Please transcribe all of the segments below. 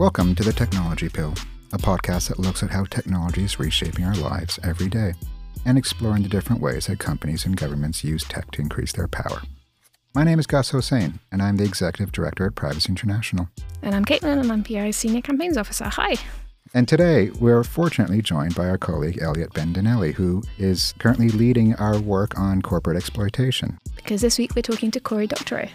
Welcome to The Technology Pill, a podcast that looks at how technology is reshaping our lives every day and exploring the different ways that companies and governments use tech to increase their power. My name is Gus Hosein, and I'm the Executive Director at Privacy International. And I'm Caitlin, and I'm PI's Senior Campaigns Officer. Hi. And today, we're fortunately joined by our colleague Elliot Bendinelli, who is currently leading our work on corporate exploitation. Because this week we're talking to Cory Doctorow.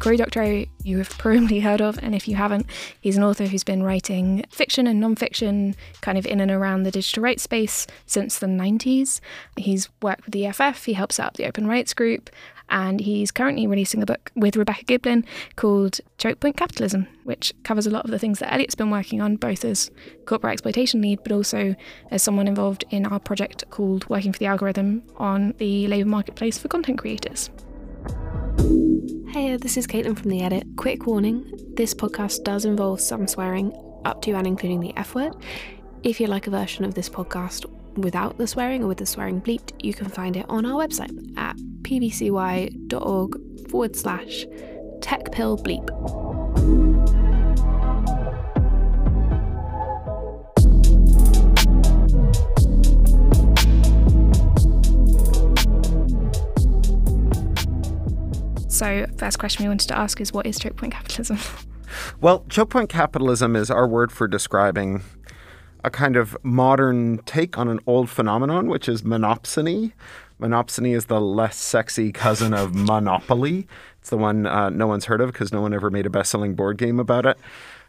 Cory Doctorow, you have probably heard of, and if you haven't, he's an author who's been writing fiction and non-fiction kind of in and around the digital rights space since the 90s. He's worked with the EFF, he helps out the Open Rights Group, and he's currently releasing a book with Rebecca Giblin called Choke Point Capitalism, which covers a lot of the things that Elliot's been working on, both as corporate exploitation lead, but also as someone involved in our project called Working for the Algorithm on the labour marketplace for content creators. Hey, this is Caitlin from The Edit. Quick warning this podcast does involve some swearing, up to and including the F word. If you like a version of this podcast without the swearing or with the swearing bleeped, you can find it on our website at pbcy.org forward slash techpill bleep. So, first question we wanted to ask is what is choke point capitalism? Well, choke point capitalism is our word for describing a kind of modern take on an old phenomenon, which is monopsony. Monopsony is the less sexy cousin of monopoly. It's the one uh, no one's heard of because no one ever made a best selling board game about it.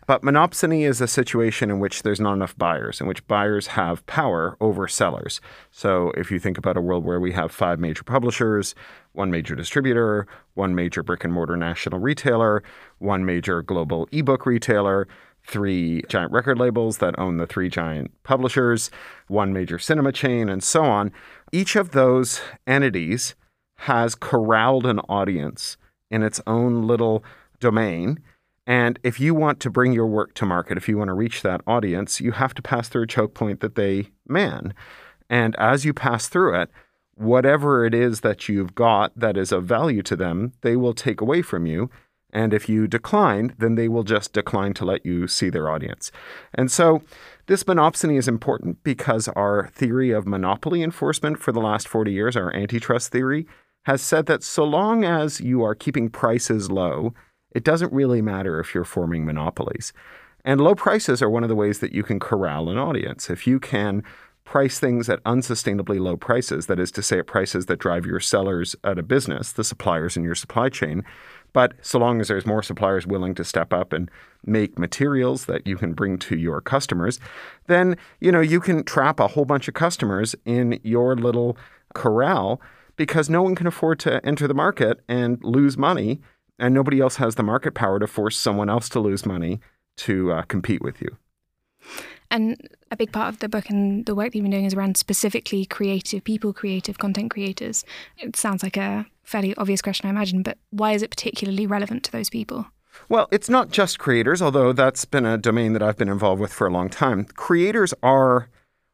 But monopsony is a situation in which there's not enough buyers, in which buyers have power over sellers. So if you think about a world where we have five major publishers, one major distributor, one major brick and mortar national retailer, one major global ebook retailer, three giant record labels that own the three giant publishers, one major cinema chain, and so on. Each of those entities has corralled an audience in its own little domain and if you want to bring your work to market, if you want to reach that audience, you have to pass through a choke point that they man. And as you pass through it, whatever it is that you've got that is of value to them, they will take away from you. And if you decline, then they will just decline to let you see their audience. And so this monopsony is important because our theory of monopoly enforcement for the last 40 years, our antitrust theory, has said that so long as you are keeping prices low, it doesn't really matter if you're forming monopolies. And low prices are one of the ways that you can corral an audience. If you can price things at unsustainably low prices, that is to say, at prices that drive your sellers out of business, the suppliers in your supply chain, but so long as there's more suppliers willing to step up and make materials that you can bring to your customers, then you know you can trap a whole bunch of customers in your little corral because no one can afford to enter the market and lose money and nobody else has the market power to force someone else to lose money to uh, compete with you. And a big part of the book and the work that you've been doing is around specifically creative people, creative content creators. It sounds like a fairly obvious question, I imagine, but why is it particularly relevant to those people? Well, it's not just creators, although that's been a domain that I've been involved with for a long time. Creators are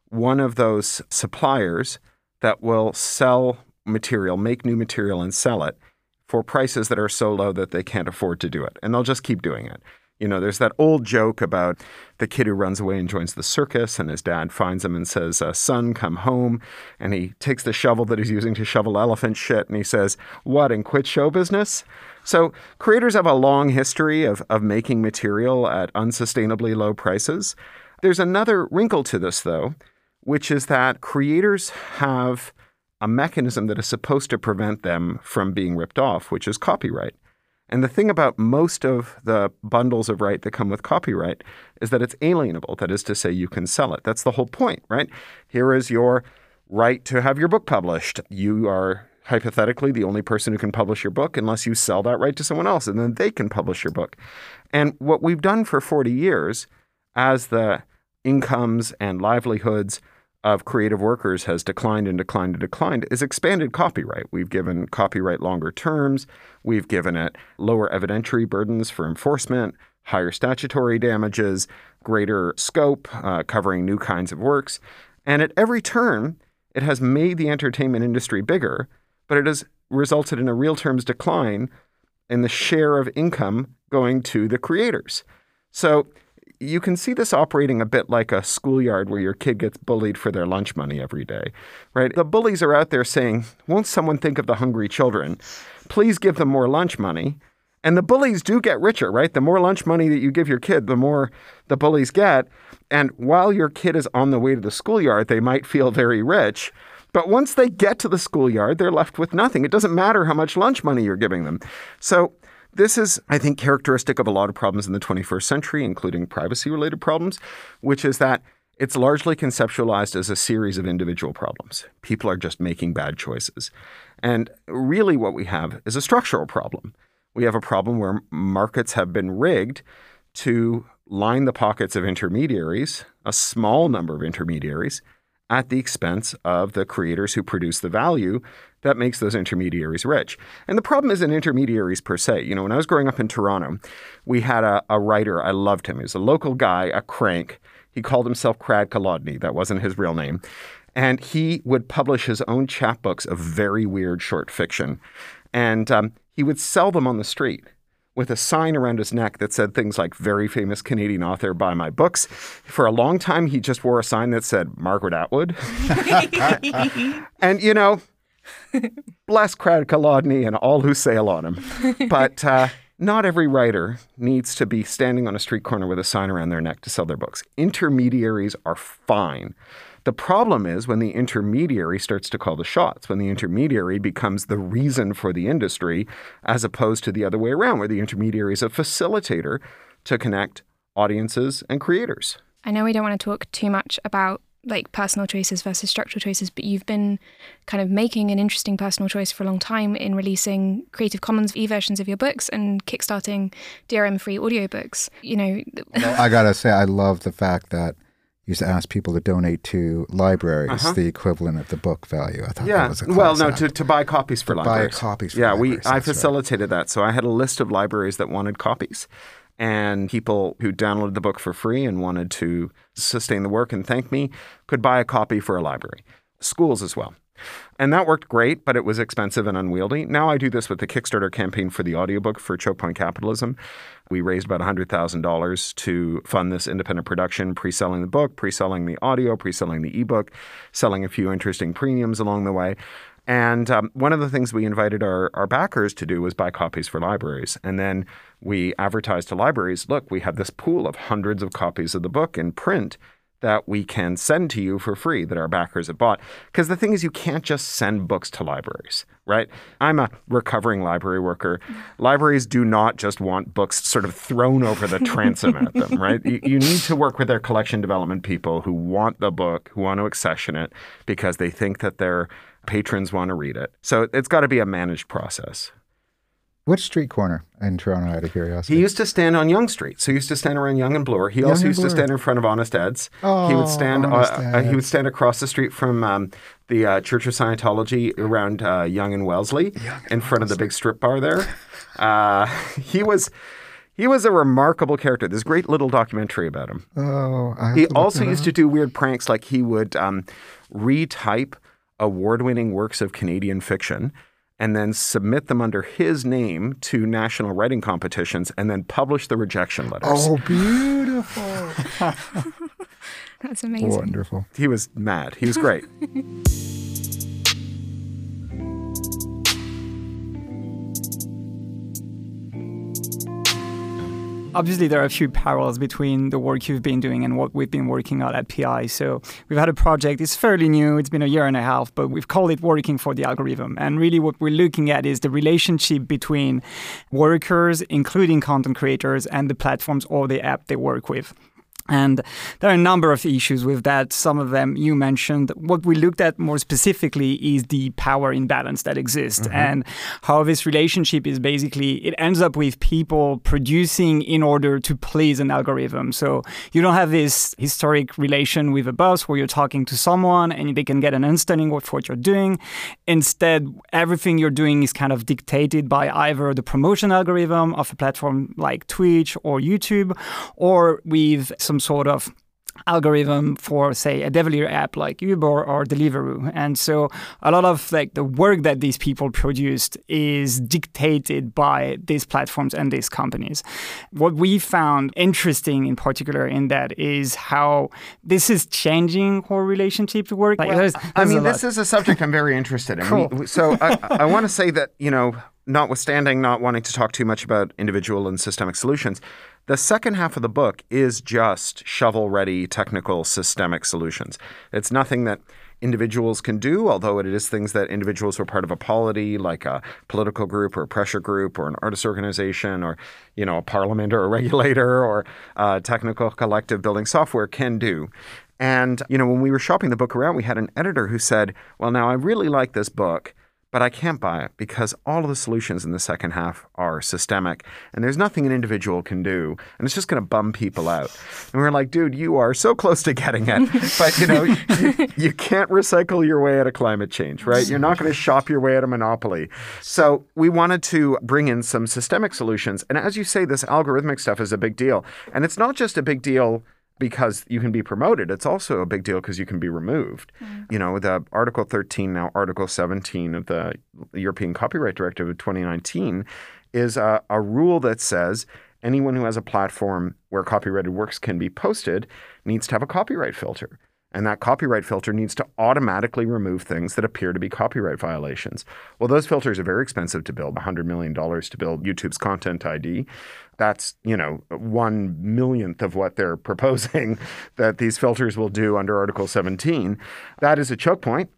one of those suppliers that will sell material, make new material, and sell it for prices that are so low that they can't afford to do it. And they'll just keep doing it. You know, there's that old joke about the kid who runs away and joins the circus, and his dad finds him and says, uh, Son, come home. And he takes the shovel that he's using to shovel elephant shit and he says, What, and quit show business? So, creators have a long history of, of making material at unsustainably low prices. There's another wrinkle to this, though, which is that creators have a mechanism that is supposed to prevent them from being ripped off, which is copyright. And the thing about most of the bundles of right that come with copyright is that it's alienable. That is to say, you can sell it. That's the whole point, right? Here is your right to have your book published. You are hypothetically the only person who can publish your book unless you sell that right to someone else, and then they can publish your book. And what we've done for 40 years as the incomes and livelihoods of creative workers has declined and declined and declined is expanded copyright. We've given copyright longer terms, we've given it lower evidentiary burdens for enforcement, higher statutory damages, greater scope, uh, covering new kinds of works. And at every turn, it has made the entertainment industry bigger, but it has resulted in a real terms decline in the share of income going to the creators. So you can see this operating a bit like a schoolyard where your kid gets bullied for their lunch money every day, right? The bullies are out there saying, Won't someone think of the hungry children? Please give them more lunch money. And the bullies do get richer, right? The more lunch money that you give your kid, the more the bullies get. And while your kid is on the way to the schoolyard, they might feel very rich. But once they get to the schoolyard, they're left with nothing. It doesn't matter how much lunch money you're giving them. So this is, I think, characteristic of a lot of problems in the 21st century, including privacy related problems, which is that it's largely conceptualized as a series of individual problems. People are just making bad choices. And really, what we have is a structural problem. We have a problem where markets have been rigged to line the pockets of intermediaries, a small number of intermediaries, at the expense of the creators who produce the value that makes those intermediaries rich. And the problem isn't intermediaries per se. You know, when I was growing up in Toronto, we had a, a writer, I loved him. He was a local guy, a crank. He called himself Crad Kilodney. That wasn't his real name. And he would publish his own chapbooks of very weird short fiction. And um, he would sell them on the street with a sign around his neck that said things like very famous Canadian author buy my books. For a long time he just wore a sign that said Margaret Atwood. and you know, bless Crad Kilodney and all who sail on him. But uh, not every writer needs to be standing on a street corner with a sign around their neck to sell their books. Intermediaries are fine. The problem is when the intermediary starts to call the shots, when the intermediary becomes the reason for the industry, as opposed to the other way around, where the intermediary is a facilitator to connect audiences and creators. I know we don't want to talk too much about like personal choices versus structural choices, but you've been kind of making an interesting personal choice for a long time in releasing Creative Commons e versions of your books and kickstarting DRM free audiobooks. You know, well, I gotta say, I love the fact that used to ask people to donate to libraries uh-huh. the equivalent of the book value. I thought yeah. that was a well, no, to, to buy copies for to libraries. Buy copies. Yeah, we I facilitated right. that, so I had a list of libraries that wanted copies, and people who downloaded the book for free and wanted to sustain the work and thank me could buy a copy for a library. Schools as well. And that worked great, but it was expensive and unwieldy. Now I do this with the Kickstarter campaign for the audiobook for Choke Point Capitalism. We raised about $100,000 to fund this independent production, pre selling the book, pre selling the audio, pre selling the ebook, selling a few interesting premiums along the way. And um, one of the things we invited our, our backers to do was buy copies for libraries. And then we advertised to libraries look, we have this pool of hundreds of copies of the book in print that we can send to you for free that our backers have bought. Because the thing is, you can't just send books to libraries, right? I'm a recovering library worker. Libraries do not just want books sort of thrown over the transom at them, right? You, you need to work with their collection development people who want the book, who want to accession it because they think that their patrons want to read it. So it's got to be a managed process. Which street corner in Toronto, out of curiosity? He used to stand on Yonge Street. So he used to stand around Yonge and Bloor. He Yonge also used Bloor. to stand in front of Honest Ed's. Oh, he would stand. Honest uh, he would stand across the street from um, the uh, Church of Scientology around uh, Yonge and Wellesley, Yonge in front of the big strip bar there. Uh, he was. He was a remarkable character. There's a great little documentary about him. Oh, he also used to do weird pranks, like he would um, retype award-winning works of Canadian fiction and then submit them under his name to national writing competitions and then publish the rejection letters. Oh, beautiful. That's amazing. Wonderful. He was mad. He was great. obviously there are a few parallels between the work you've been doing and what we've been working on at PI. So we've had a project, it's fairly new, it's been a year and a half, but we've called it Working for the Algorithm. And really what we're looking at is the relationship between workers, including content creators, and the platforms or the app they work with. And there are a number of issues with that. Some of them you mentioned. What we looked at more specifically is the power imbalance that exists mm-hmm. and how this relationship is basically, it ends up with people producing in order to please an algorithm. So you don't have this historic relation with a boss where you're talking to someone and they can get an understanding of what you're doing. Instead, everything you're doing is kind of dictated by either the promotion algorithm of a platform like Twitch or YouTube or with some sort of algorithm for say a delivery app like Uber or Deliveroo. And so a lot of like the work that these people produced is dictated by these platforms and these companies. What we found interesting in particular in that is how this is changing our relationship to work. Like, well, there's, there's I mean, this is a subject I'm very interested in. cool. We, so I, I want to say that, you know, notwithstanding not wanting to talk too much about individual and systemic solutions, the second half of the book is just shovel ready technical systemic solutions. It's nothing that individuals can do, although it is things that individuals who are part of a polity, like a political group or a pressure group or an artist organization or, you know, a parliament or a regulator or a technical collective building software can do. And, you know, when we were shopping the book around, we had an editor who said, Well, now I really like this book but I can't buy it because all of the solutions in the second half are systemic and there's nothing an individual can do and it's just going to bum people out. And we're like, dude, you are so close to getting it, but you know, you, you can't recycle your way out of climate change, right? You're not going to shop your way out of monopoly. So we wanted to bring in some systemic solutions. And as you say, this algorithmic stuff is a big deal. And it's not just a big deal because you can be promoted. It's also a big deal because you can be removed. Mm. You know, the Article 13, now Article 17 of the European Copyright Directive of 2019 is a, a rule that says anyone who has a platform where copyrighted works can be posted needs to have a copyright filter. And that copyright filter needs to automatically remove things that appear to be copyright violations. Well, those filters are very expensive to build $100 million to build YouTube's Content ID. That's, you know, one millionth of what they're proposing that these filters will do under Article 17. That is a choke point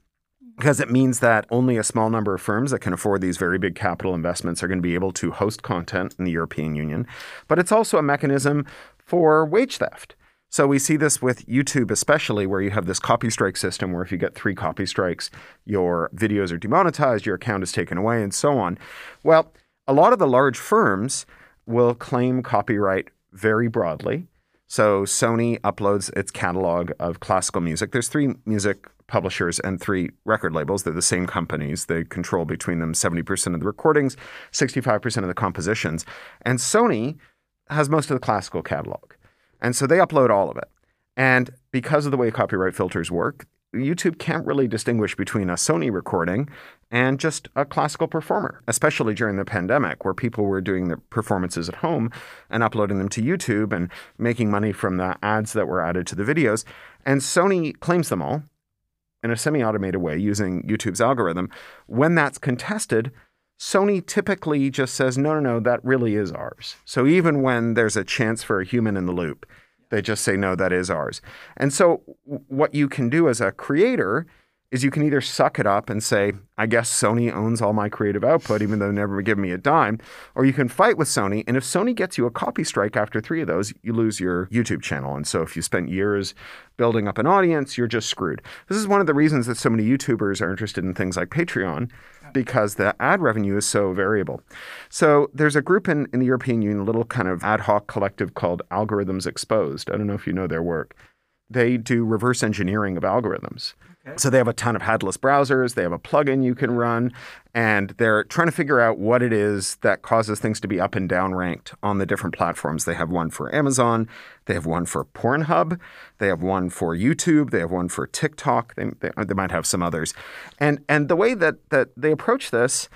because it means that only a small number of firms that can afford these very big capital investments are going to be able to host content in the European Union. But it's also a mechanism for wage theft. So we see this with YouTube, especially where you have this copy strike system where if you get three copy strikes, your videos are demonetized, your account is taken away, and so on. Well, a lot of the large firms will claim copyright very broadly. So Sony uploads its catalog of classical music. There's three music publishers and three record labels. They're the same companies. They control between them 70% of the recordings, 65% of the compositions. And Sony has most of the classical catalog. And so they upload all of it. And because of the way copyright filters work, YouTube can't really distinguish between a Sony recording and just a classical performer, especially during the pandemic where people were doing their performances at home and uploading them to YouTube and making money from the ads that were added to the videos. And Sony claims them all in a semi automated way using YouTube's algorithm. When that's contested, Sony typically just says, no, no, no, that really is ours. So even when there's a chance for a human in the loop, they just say, no, that is ours. And so what you can do as a creator is you can either suck it up and say, I guess Sony owns all my creative output, even though they never give me a dime, or you can fight with Sony. And if Sony gets you a copy strike after three of those, you lose your YouTube channel. And so if you spent years building up an audience, you're just screwed. This is one of the reasons that so many YouTubers are interested in things like Patreon because the ad revenue is so variable. So there's a group in, in the European Union, a little kind of ad hoc collective called Algorithms Exposed. I don't know if you know their work. They do reverse engineering of algorithms. Okay. So they have a ton of headless browsers, they have a plugin you can run, and they're trying to figure out what it is that causes things to be up and down ranked on the different platforms. They have one for Amazon, they have one for Pornhub, they have one for YouTube, they have one for TikTok, they, they, they might have some others. And and the way that that they approach this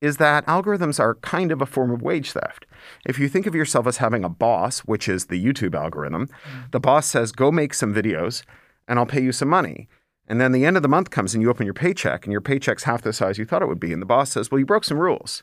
is that algorithms are kind of a form of wage theft. If you think of yourself as having a boss, which is the YouTube algorithm, mm. the boss says, go make some videos and I'll pay you some money. And then the end of the month comes and you open your paycheck and your paycheck's half the size you thought it would be. And the boss says, Well, you broke some rules.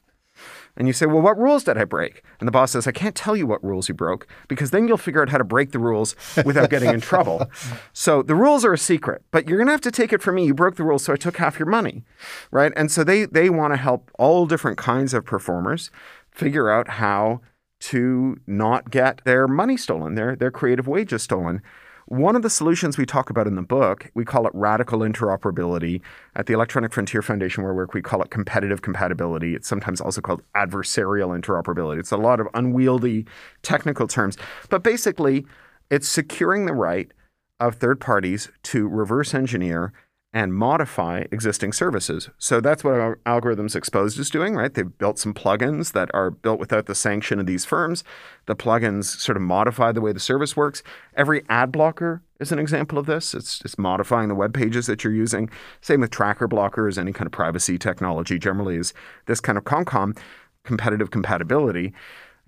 And you say, Well, what rules did I break? And the boss says, I can't tell you what rules you broke because then you'll figure out how to break the rules without getting in trouble. So the rules are a secret, but you're going to have to take it from me. You broke the rules, so I took half your money. Right. And so they, they want to help all different kinds of performers figure out how to not get their money stolen, their, their creative wages stolen. One of the solutions we talk about in the book, we call it radical interoperability. At the Electronic Frontier Foundation, where we work, we call it competitive compatibility. It's sometimes also called adversarial interoperability. It's a lot of unwieldy technical terms. But basically, it's securing the right of third parties to reverse engineer and modify existing services. So that's what our Algorithms Exposed is doing, right? They've built some plugins that are built without the sanction of these firms. The plugins sort of modify the way the service works. Every ad blocker is an example of this. It's modifying the web pages that you're using. Same with tracker blockers, any kind of privacy technology generally is this kind of ComCom, competitive compatibility.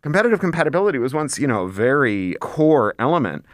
Competitive compatibility was once, you know, a very core element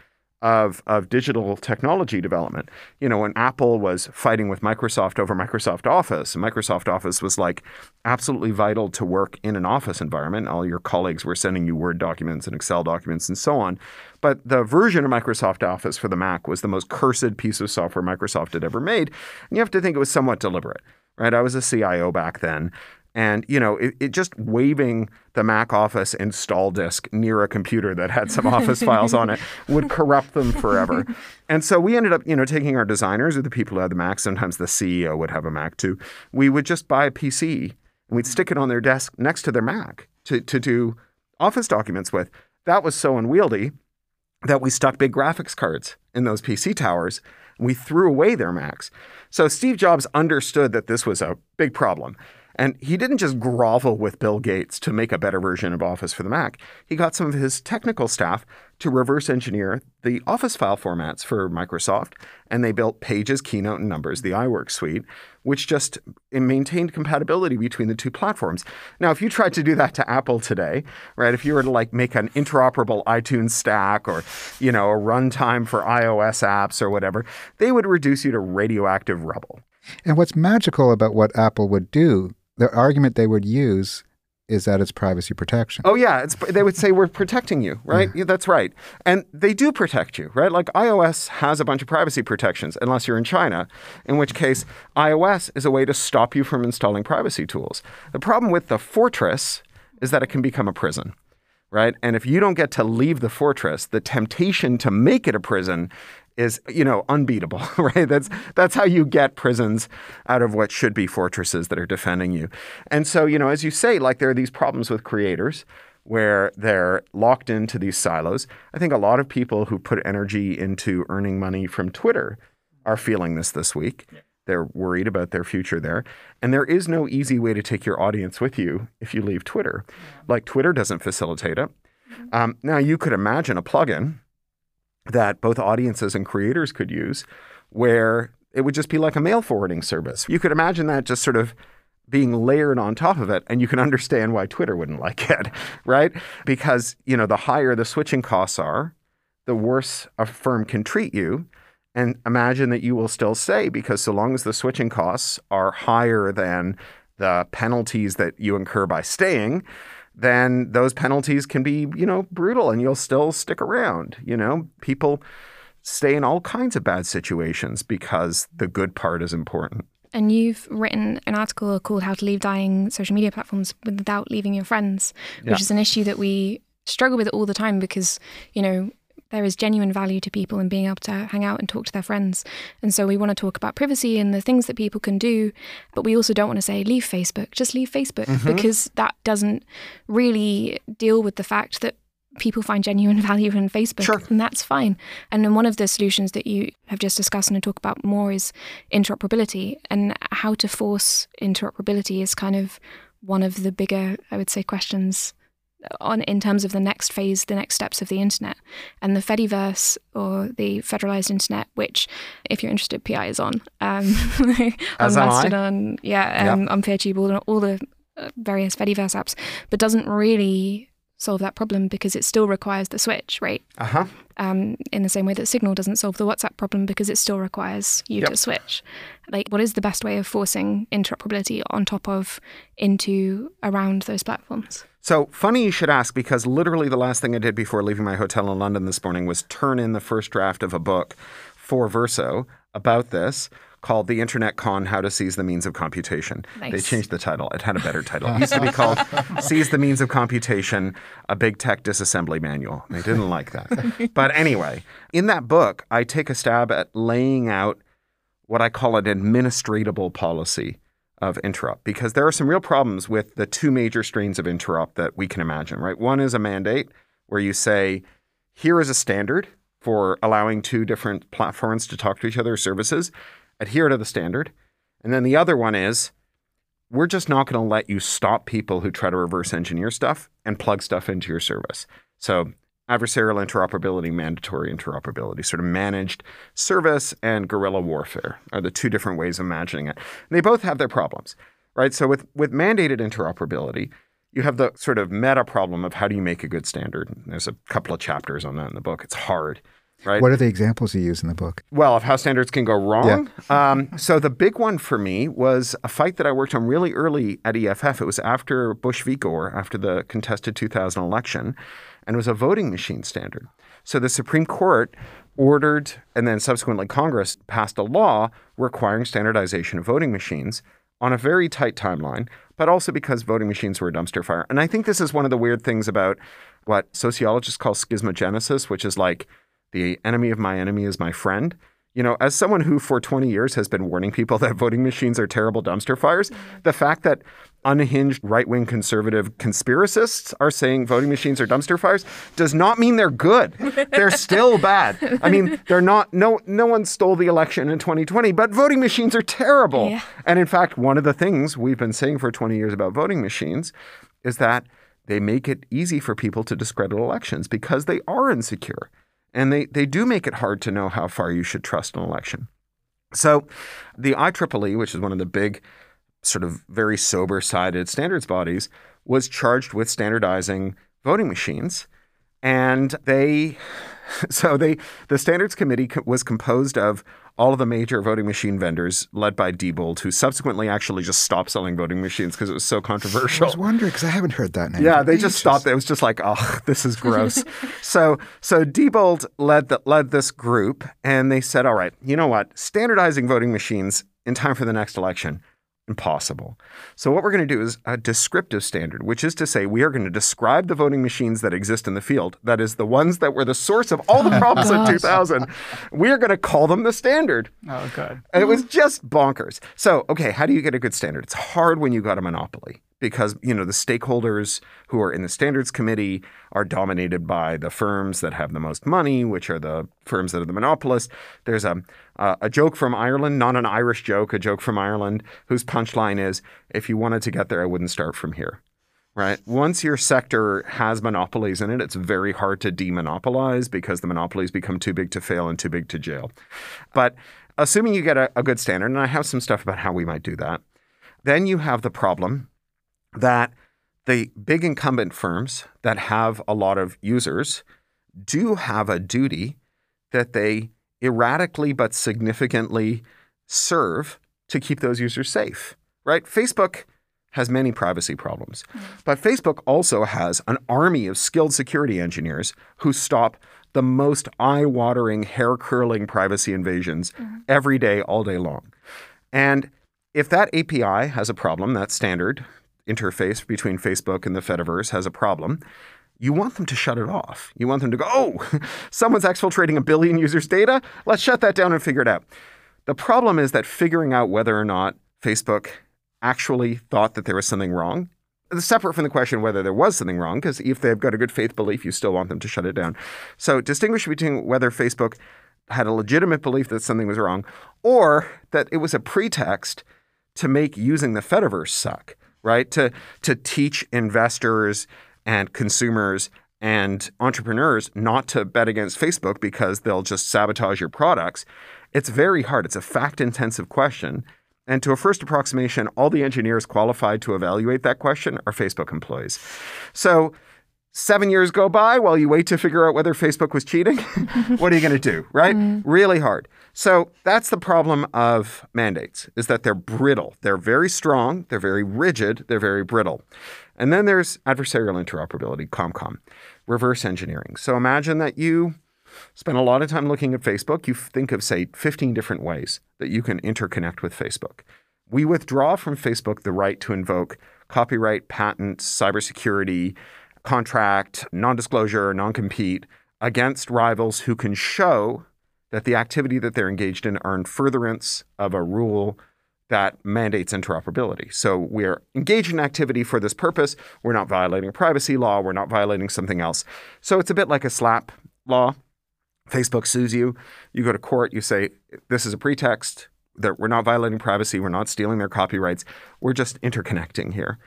of, of digital technology development. You know, when Apple was fighting with Microsoft over Microsoft Office, Microsoft Office was like absolutely vital to work in an office environment. All your colleagues were sending you Word documents and Excel documents and so on. But the version of Microsoft Office for the Mac was the most cursed piece of software Microsoft had ever made. And you have to think it was somewhat deliberate right? I was a CIO back then. And, you know, it, it, just waving the Mac Office install disk near a computer that had some Office files on it would corrupt them forever. And so we ended up, you know, taking our designers or the people who had the Mac, sometimes the CEO would have a Mac too. We would just buy a PC and we'd stick it on their desk next to their Mac to, to do Office documents with. That was so unwieldy that we stuck big graphics cards in those PC towers. And we threw away their Macs. So Steve Jobs understood that this was a big problem. And he didn't just grovel with Bill Gates to make a better version of Office for the Mac. He got some of his technical staff to reverse engineer the Office file formats for Microsoft, and they built Pages, Keynote, and Numbers, the iWork suite, which just maintained compatibility between the two platforms. Now, if you tried to do that to Apple today, right, if you were to like make an interoperable iTunes stack or, you know, a runtime for iOS apps or whatever, they would reduce you to radioactive rubble. And what's magical about what Apple would do the argument they would use is that it's privacy protection. Oh yeah, they would say we're protecting you, right? Yeah. yeah. that's right, and they do protect you, right? Like iOS has a bunch of privacy protections, unless you're in China, in which case iOS is a way to stop you from installing privacy tools. The problem with the fortress is that it can become a prison. Right. And if you don't get to leave the fortress, the temptation to make it a prison is you know unbeatable right? That's that's how you get prisons out of what should be fortresses that are defending you. And so you know as you say like there are these problems with creators where they're locked into these silos. I think a lot of people who put energy into earning money from twitter are feeling this this week. Yeah. they're worried about their future there. And there is no easy way to take your audience with you if you leave twitter. Yeah. like twitter doesn't facilitate it. Mm-hmm. um, now you could imagine a plugin that both audiences and creators could use where it would just be like a mail forwarding service. You could imagine that just sort of being layered on top of it and you can understand why Twitter wouldn't like it, right? Because, you know, the higher the switching costs are, the worse a firm can treat you. And imagine that you will still say because so long as the switching costs are higher than the penalties that you incur by staying, then those penalties can be, you know, brutal and you'll still stick around. You know, people stay in all kinds of bad situations because the good part is important. And you've written an article called How to Leave Dying Social Media Platforms Without Leaving Your Friends, which yeah. is an issue that we struggle with all the time because, you know, there is genuine value to people in being able to hang out and talk to their friends. And so we want to talk about privacy and the things that people can do, but we also don't want to say leave Facebook, just leave Facebook mm-hmm. because that doesn't really deal with the fact that people find genuine value in Facebook, sure. and that's fine. And then one of the solutions that you have just discussed and talk about more is interoperability, and how to force interoperability is kind of one of the bigger, I would say, questions on in terms of the next phase, the next steps of the internet. And the Fediverse or the federalized internet, which, if you're interested, PI is on. Um, on Mastodon, yeah, um, yep. on Peertube, all, all the uh, various Fediverse apps, but doesn't really solve that problem because it still requires the switch, right? Uh huh. Um, in the same way that Signal doesn't solve the WhatsApp problem because it still requires you yep. to switch. Like, what is the best way of forcing interoperability on top of, into, around those platforms? So funny you should ask because literally the last thing I did before leaving my hotel in London this morning was turn in the first draft of a book for Verso about this called The Internet Con How to Seize the Means of Computation. Nice. They changed the title. It had a better title. It used to be called Seize the Means of Computation, a Big Tech Disassembly Manual. They didn't like that. but anyway, in that book, I take a stab at laying out what I call an administratable policy of interop because there are some real problems with the two major strains of interop that we can imagine, right? One is a mandate where you say, here is a standard for allowing two different platforms to talk to each other services. Adhere to the standard. And then the other one is we're just not going to let you stop people who try to reverse engineer stuff and plug stuff into your service. So adversarial interoperability, mandatory interoperability, sort of managed service and guerrilla warfare are the two different ways of imagining it. And they both have their problems, right? So with, with mandated interoperability, you have the sort of meta problem of how do you make a good standard. There's a couple of chapters on that in the book. It's hard. Right? What are the examples you use in the book? Well, of how standards can go wrong. Yeah. um, so the big one for me was a fight that I worked on really early at EFF. It was after Bush v. Gore, after the contested 2000 election, and it was a voting machine standard. So the Supreme Court ordered, and then subsequently Congress passed a law requiring standardization of voting machines on a very tight timeline, but also because voting machines were a dumpster fire. And I think this is one of the weird things about what sociologists call schismogenesis, which is like the enemy of my enemy is my friend. You know, as someone who for 20 years has been warning people that voting machines are terrible dumpster fires, mm-hmm. the fact that unhinged right wing conservative conspiracists are saying voting machines are dumpster fires does not mean they're good. they're still bad. I mean, they're not, no, no one stole the election in 2020, but voting machines are terrible. Yeah. And in fact, one of the things we've been saying for 20 years about voting machines is that they make it easy for people to discredit elections because they are insecure. And they, they do make it hard to know how far you should trust an election. So the IEEE, which is one of the big, sort of very sober sided standards bodies, was charged with standardizing voting machines. And they, so they, the standards committee was composed of all of the major voting machine vendors, led by Diebold, who subsequently actually just stopped selling voting machines because it was so controversial. I was wondering because I haven't heard that name. Yeah, they just stopped. It was just like, oh, this is gross. so, so Diebold led the, led this group, and they said, all right, you know what? Standardizing voting machines in time for the next election impossible. So what we're going to do is a descriptive standard, which is to say we are going to describe the voting machines that exist in the field, that is the ones that were the source of all the problems in 2000. We are going to call them the standard. Oh god. And it was just bonkers. So, okay, how do you get a good standard? It's hard when you got a monopoly because you know the stakeholders who are in the standards committee are dominated by the firms that have the most money, which are the firms that are the monopolists. There's a uh, a joke from Ireland, not an Irish joke, a joke from Ireland, whose punchline is, "If you wanted to get there, I wouldn't start from here." Right. Once your sector has monopolies in it, it's very hard to demonopolize because the monopolies become too big to fail and too big to jail. But assuming you get a, a good standard, and I have some stuff about how we might do that, then you have the problem that the big incumbent firms that have a lot of users do have a duty that they erratically but significantly serve to keep those users safe, right? Facebook has many privacy problems, mm-hmm. but Facebook also has an army of skilled security engineers who stop the most eye watering, hair curling privacy invasions mm-hmm. every day, all day long. And if that API has a problem, that standard interface between Facebook and the Fediverse has a problem, you want them to shut it off. You want them to go, oh, someone's exfiltrating a billion users' data. Let's shut that down and figure it out. The problem is that figuring out whether or not Facebook actually thought that there was something wrong separate from the question whether there was something wrong, because if they've got a good faith belief, you still want them to shut it down. So distinguish between whether Facebook had a legitimate belief that something was wrong or that it was a pretext to make using the Fediverse suck right? To to teach investors and consumers and entrepreneurs not to bet against Facebook because they'll just sabotage your products. It's very hard. It's a fact intensive question. And to a first approximation, all the engineers qualified to evaluate that question are Facebook employees. So seven years go by while you wait to figure out whether Facebook was cheating. what are you going to do, right? Mm. Really hard. So that's the problem of mandates is that they're brittle. They're very strong, they're very rigid, they're very brittle. And then there's adversarial interoperability, ComCom, reverse engineering. So imagine that you spend a lot of time looking at Facebook. You think of, say, 15 different ways that you can interconnect with Facebook. We withdraw from Facebook the right to invoke copyright, patents, cybersecurity, contract, non disclosure, non compete against rivals who can show that the activity that they're engaged in in furtherance of a rule that mandates interoperability. So we're engaged in activity for this purpose. We're not violating privacy law. We're not violating something else. So it's a bit like a SLAPP law. Facebook sues you. You go to court. You say, this is a pretext. that we're not violating privacy, we're not stealing their copyrights, we're just interconnecting here.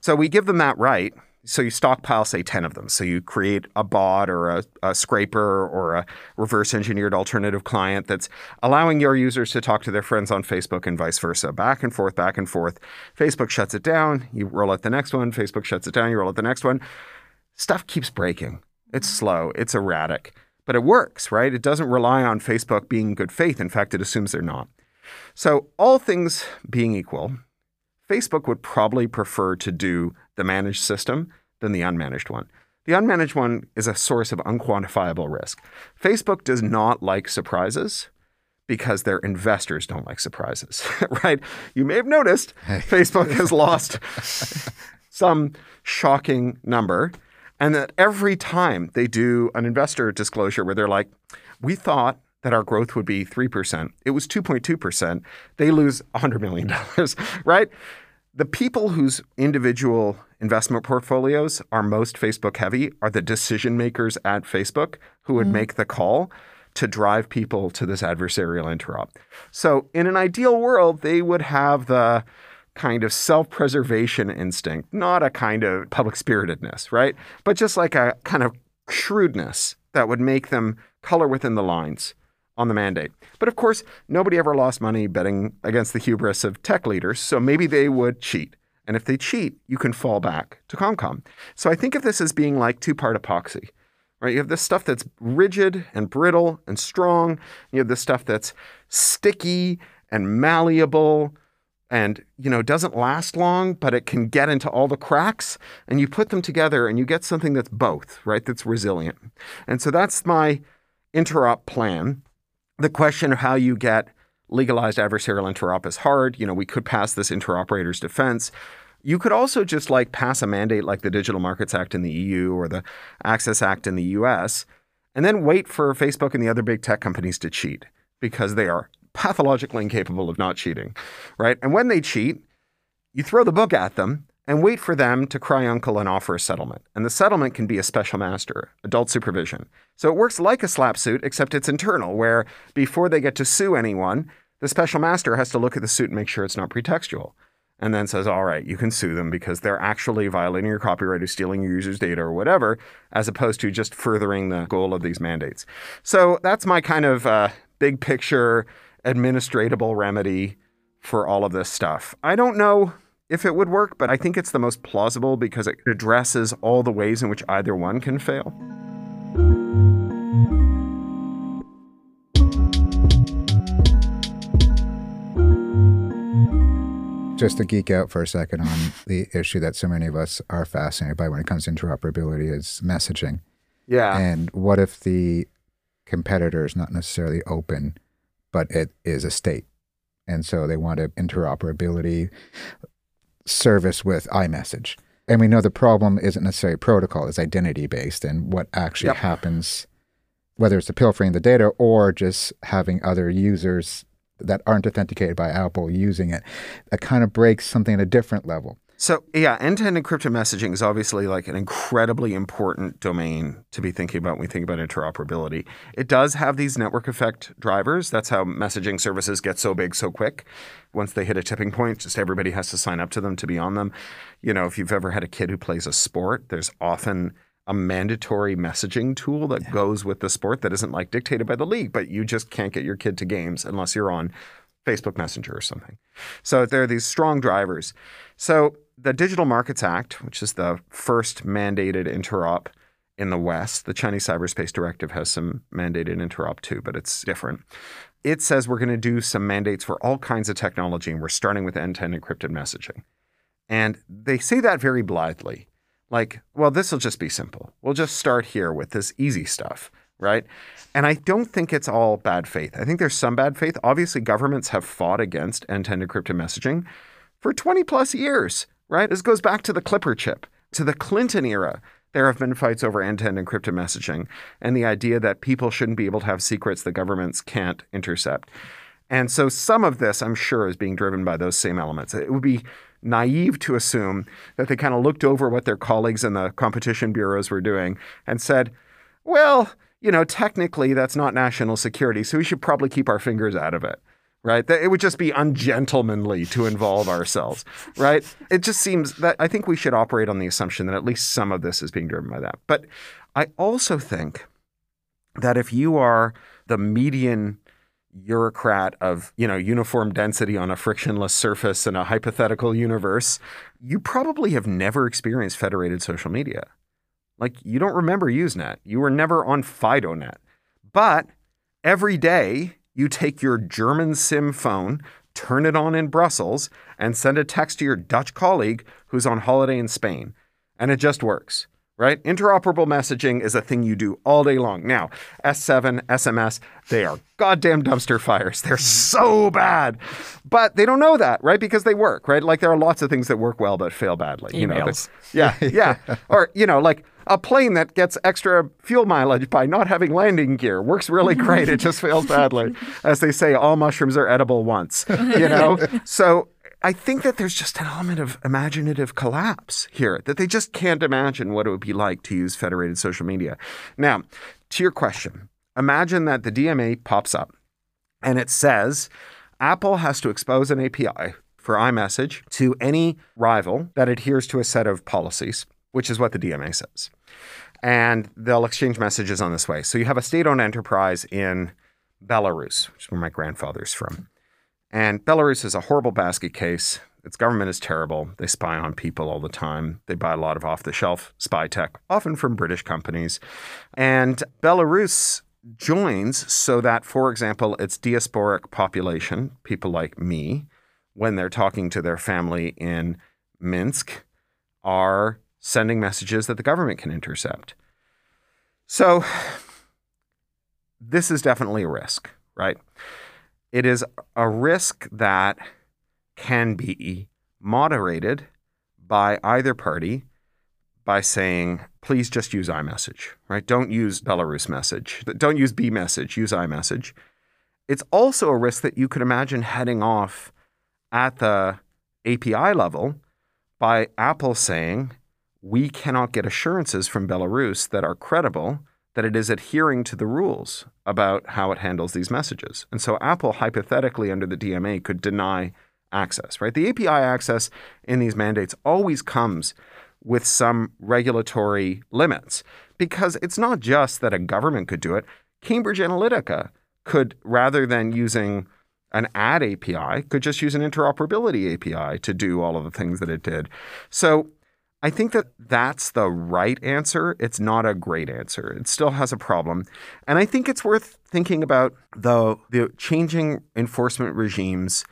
So we give them that right. So you stockpile, say, 10 of them. So you create a bot or a, a, scraper or a reverse engineered alternative client that's allowing your users to talk to their friends on Facebook and vice versa, back and forth, back and forth. Facebook shuts it down. You roll out the next one. Facebook shuts it down. You roll out the next one. Stuff keeps breaking. It's slow. It's erratic. But it works, right? It doesn't rely on Facebook being good faith. In fact, it assumes they're not. So, all things being equal, Facebook would probably prefer to do the managed system than the unmanaged one. The unmanaged one is a source of unquantifiable risk. Facebook does not like surprises because their investors don't like surprises, right? You may have noticed. Facebook has lost some shocking number, and that every time they do an investor disclosure where they're like, we thought that our growth would be 3%, it was 2.2%, they lose $100 million, right? The people whose individual investment portfolios are most Facebook heavy are the decision makers at Facebook who would mm. make the call to drive people to this adversarial interop. So, in an ideal world, they would have the kind of self preservation instinct, not a kind of public spiritedness, right? But just like a kind of shrewdness that would make them color within the lines on the mandate. But of course, nobody ever lost money betting against the hubris of tech leaders, so maybe they would cheat. And if they cheat, you can fall back to ComCom. So I think of this as being like two part epoxy, right? You have this stuff that's rigid and brittle and strong. You have this stuff that's sticky and malleable and you know doesn't last long but it can get into all the cracks and you put them together and you get something that's both right that's resilient and so that's my interop plan the question of how you get legalized adversarial interop is hard. You know, we could pass this interoperator's defense. You could also just like pass a mandate like the Digital Markets Act in the EU or the Access Act in the US, and then wait for Facebook and the other big tech companies to cheat because they are pathologically incapable of not cheating, right? And when they cheat, you throw the book at them and wait for them to cry uncle and offer a settlement. And the settlement can be a special master, adult supervision. So it works like a SLAPP suit, except it's internal, where before they get to sue anyone, the special master has to look at the suit and make sure it's not pretextual. And then says, all right, you can sue them because they're actually violating your copyright or stealing your users' data or whatever, as opposed to just furthering the goal of these mandates. So that's my kind of uh, big picture administratable remedy for all of this stuff. I don't know if it would work, but I think it's the most plausible because it addresses all the ways in which either one can fail. Just to geek out for a second on the issue that so many of us are fascinated by when it comes to interoperability is messaging. Yeah. And what if the competitor is not necessarily open, but it is a state? And so they want interoperability service with iMessage. And we know the problem isn't necessarily protocol, it's identity based and what actually yep. happens, whether it's the pilfering the data or just having other users that aren't authenticated by Apple using it. That kind of breaks something at a different level. So, yeah, end to end encrypted messaging is obviously like an incredibly important domain to be thinking about when we think about interoperability. It does have these network effect drivers. That's how messaging services get so big so quick. Once they hit a tipping point, just everybody has to sign up to them to be on them. You know, if you've ever had a kid who plays a sport, there's often a mandatory messaging tool that yeah. goes with the sport that isn't like dictated by the league, but you just can't get your kid to games unless you're on Facebook Messenger or something. So there are these strong drivers. So the Digital Markets Act, which is the first mandated interop in the West, the Chinese Cyberspace Directive has some mandated interop too, but it's different. It says we're going to do some mandates for all kinds of technology, and we're starting with end to end encrypted messaging. And they say that very blithely. Like, well, this will just be simple. We'll just start here with this easy stuff, right? And I don't think it's all bad faith. I think there's some bad faith. Obviously, governments have fought against end to end encrypted messaging for 20 plus years right? This goes back to the Clipper chip, to the Clinton era. There have been fights over end to end encrypted messaging and the idea that people shouldn't be able to have secrets that governments can't intercept. And so some of this, I'm sure, is being driven by those same elements. It would be naive to assume that they kind of looked over what their colleagues in the competition bureaus were doing and said, well, you know, technically that's not national security, so we should probably keep our fingers out of it right? That it would just be ungentlemanly to involve ourselves, right? It just seems that I think we should operate on the assumption that at least some of this is being driven by that. But I also think that if you are the median bureaucrat of you know uniform density on a frictionless surface in a hypothetical universe you probably have never experienced federated social media like you don't remember usenet you were never on fidonet but every day you take your german sim phone turn it on in brussels and send a text to your dutch colleague who's on holiday in spain and it just works right? Interoperable messaging is a thing you do all day long. Now, SS7, SMS, they are goddamn dumpster fires. They're so bad. But they don't know that, right? Because they work, right? Like there are lots of things that work well but fail badly. Emails. You know, yeah, yeah. or, you know, like a plane that gets extra fuel mileage by not having landing gear works really great. It just fails badly. As they say, all mushrooms are edible once, you know? So I think that there's just an element of imaginative collapse here, that they just can't imagine what it would be like to use federated social media. Now, to your question, imagine that the DMA pops up and it says Apple has to expose an API for iMessage to any rival that adheres to a set of policies, which is what the DMA says. And they'll exchange messages on this way. So you have a state owned enterprise in Belarus, which is where my grandfather's from. And Belarus is a horrible basket case. Its government is terrible. They spy on people all the time. They buy a lot of off the shelf spy tech, often from British companies. And Belarus joins so that, for example, its diasporic population, people like me, when they're talking to their family in Minsk, are sending messages that the government can intercept. So, this is definitely a risk, right? It is a risk that can be moderated by either party by saying, please just use iMessage, right? Don't use Belarus message. Don't use B message, use iMessage. It's also a risk that you could imagine heading off at the API level by Apple saying, we cannot get assurances from Belarus that are credible that it is adhering to the rules about how it handles these messages. And so Apple, hypothetically, under the DMA, could deny access, right? The API access in these mandates always comes with some regulatory limits because it's not just that a government could do it. Cambridge Analytica could, rather than using an ad API, could just use an interoperability API to do all of the things that it did. So I think that that's the right answer. It's not a great answer. It still has a problem. And I think it's worth thinking about the, the changing enforcement regimes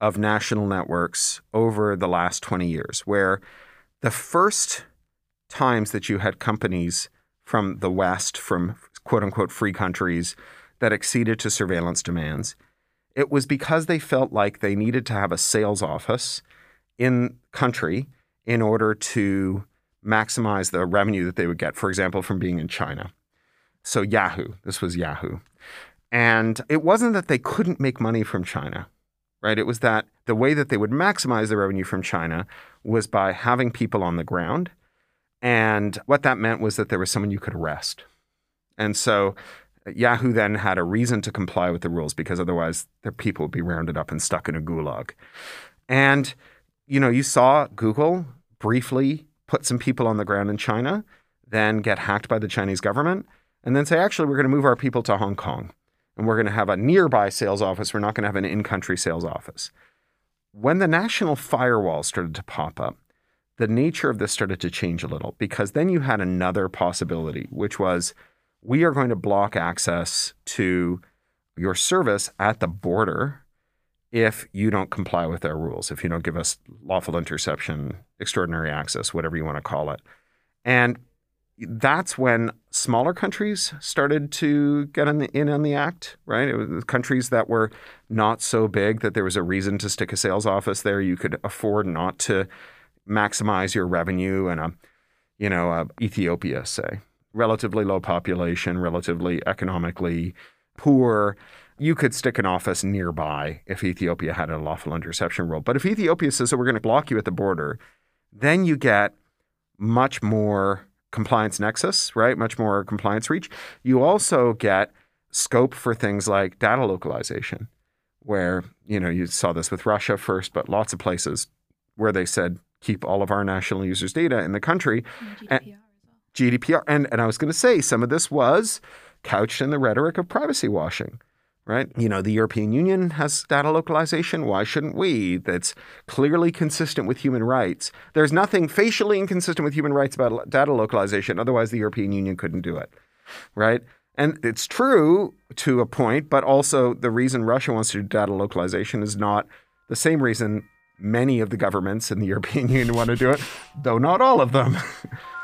of national networks over the last 20 years, where the first times that you had companies from the West, from quote unquote free countries, that acceded to surveillance demands, it was because they felt like they needed to have a sales office in country in order to maximize the revenue that they would get, for example, from being in China. So Yahoo, this was Yahoo. And it wasn't that they couldn't make money from China, right? It was that the way that they would maximize the revenue from China was by having people on the ground. And what that meant was that there was someone you could arrest. And so Yahoo then had a reason to comply with the rules because otherwise their people would be rounded up and stuck in a gulag. And you know, you saw Google briefly put some people on the ground in China, then get hacked by the Chinese government, and then say, actually, we're going to move our people to Hong Kong and we're going to have a nearby sales office. We're not going to have an in country sales office. When the national firewall started to pop up, the nature of this started to change a little because then you had another possibility, which was we are going to block access to your service at the border if you don't comply with our rules, if you don't give us lawful interception, extraordinary access, whatever you want to call it. And that's when smaller countries started to get in, the, in on the act, right? It was countries that were not so big that there was a reason to stick a sales office there. You could afford not to maximize your revenue and a, you know, a Ethiopia, say, relatively low population, relatively economically poor you could stick an office nearby if Ethiopia had a lawful interception rule. But if Ethiopia says that we're going to block you at the border, then you get much more compliance nexus, right? Much more compliance reach. You also get scope for things like data localization, where, you know, you saw this with Russia first, but lots of places where they said, keep all of our national users' data in the country. And GDPR GDPR. And, and I was going to say some of this was couched in the rhetoric of privacy washing, right? You know, the European Union has data localization. Why shouldn't we? That's clearly consistent with human rights. There's nothing facially inconsistent with human rights about data localization. Otherwise, the European Union couldn't do it, right? And it's true to a point, but also the reason Russia wants to do data localization is not the same reason many of the governments in the European Union want to do it, though not all of them.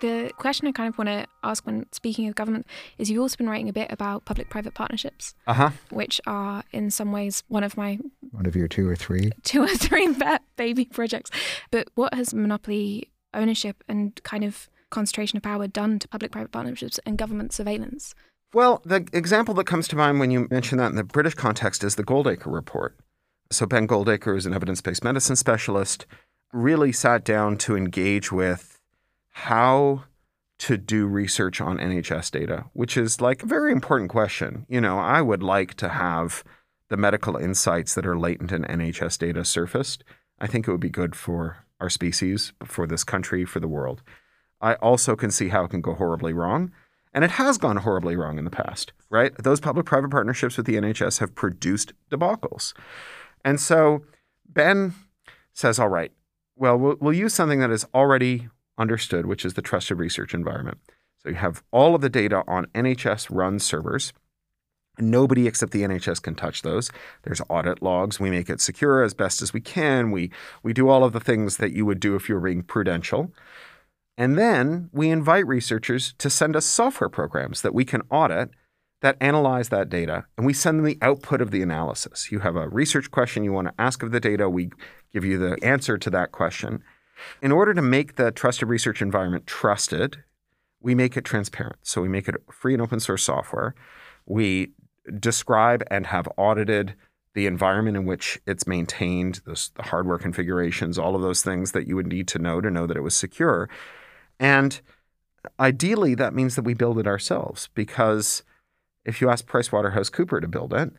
The question I kind of want to ask when speaking of government is you've also been writing a bit about public private partnerships, Uh huh. which are in some ways one of my One of your two or three. two or three baby projects. But what has monopoly ownership and kind of concentration of power done to public private partnerships and government surveillance? Well, the example that comes to mind when you mention that in the British context is the Goldacre report. So, Ben Goldacre is an evidence based medicine specialist, really sat down to engage with how to do research on NHS data, which is like a very important question. You know, I would like to have the medical insights that are latent in NHS data surfaced. I think it would be good for our species, for this country, for the world. I also can see how it can go horribly wrong. And it has gone horribly wrong in the past, right? Those public private partnerships with the NHS have produced debacles. And so Ben says, all right, well, we'll, we'll use something that is already understood, which is the trusted research environment. So you have all of the data on NHS run servers. Nobody except the NHS can touch those. There's audit logs. We make it secure as best as we can. We, we do all of the things that you would do if you were being prudential. And then we invite researchers to send us software programs that we can audit that analyze that data and we send them the output of the analysis. You have a research question you want to ask of the data, we give you the answer to that question. In order to make the trusted research environment trusted, we make it transparent. So we make it free and open source software. We describe and have audited the environment in which it's maintained, the, hardware configurations, all of those things that you would need to know to know that it was secure. And ideally, that means that we build it ourselves because if you ask PricewaterhouseCooper to build it,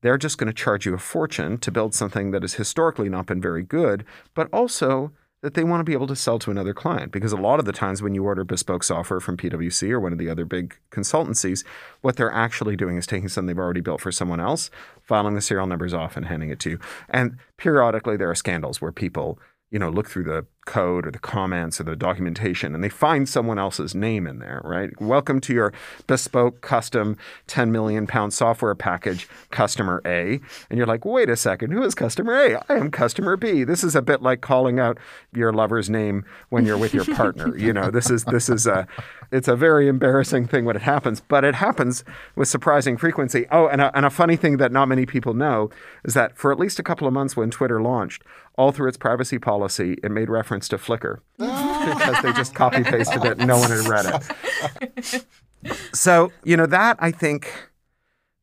they're just going to charge you a fortune to build something that has historically not been very good, but also that they want to be able to sell to another client. Because a lot of the times when you order bespoke software from PwC or one of the other big consultancies, what they're actually doing is taking something they've already built for someone else, filing the serial numbers off and handing it to you. And periodically there are scandals where people, you know, look through the code or the comments or the documentation and they find someone else's name in there, right? Welcome to your bespoke custom 10 million pound software package, customer A. And you're like, wait a second, who is customer A? I am customer B. This is a bit like calling out your lover's name when you're with your partner. you know, this is this is a it's a very embarrassing thing when it happens, but it happens with surprising frequency. Oh, and a, and a funny thing that not many people know is that for at least a couple of months when Twitter launched, all through its privacy policy, it made reference to Flickr because they just copy pasted it and no one had read it. So, you know, that I think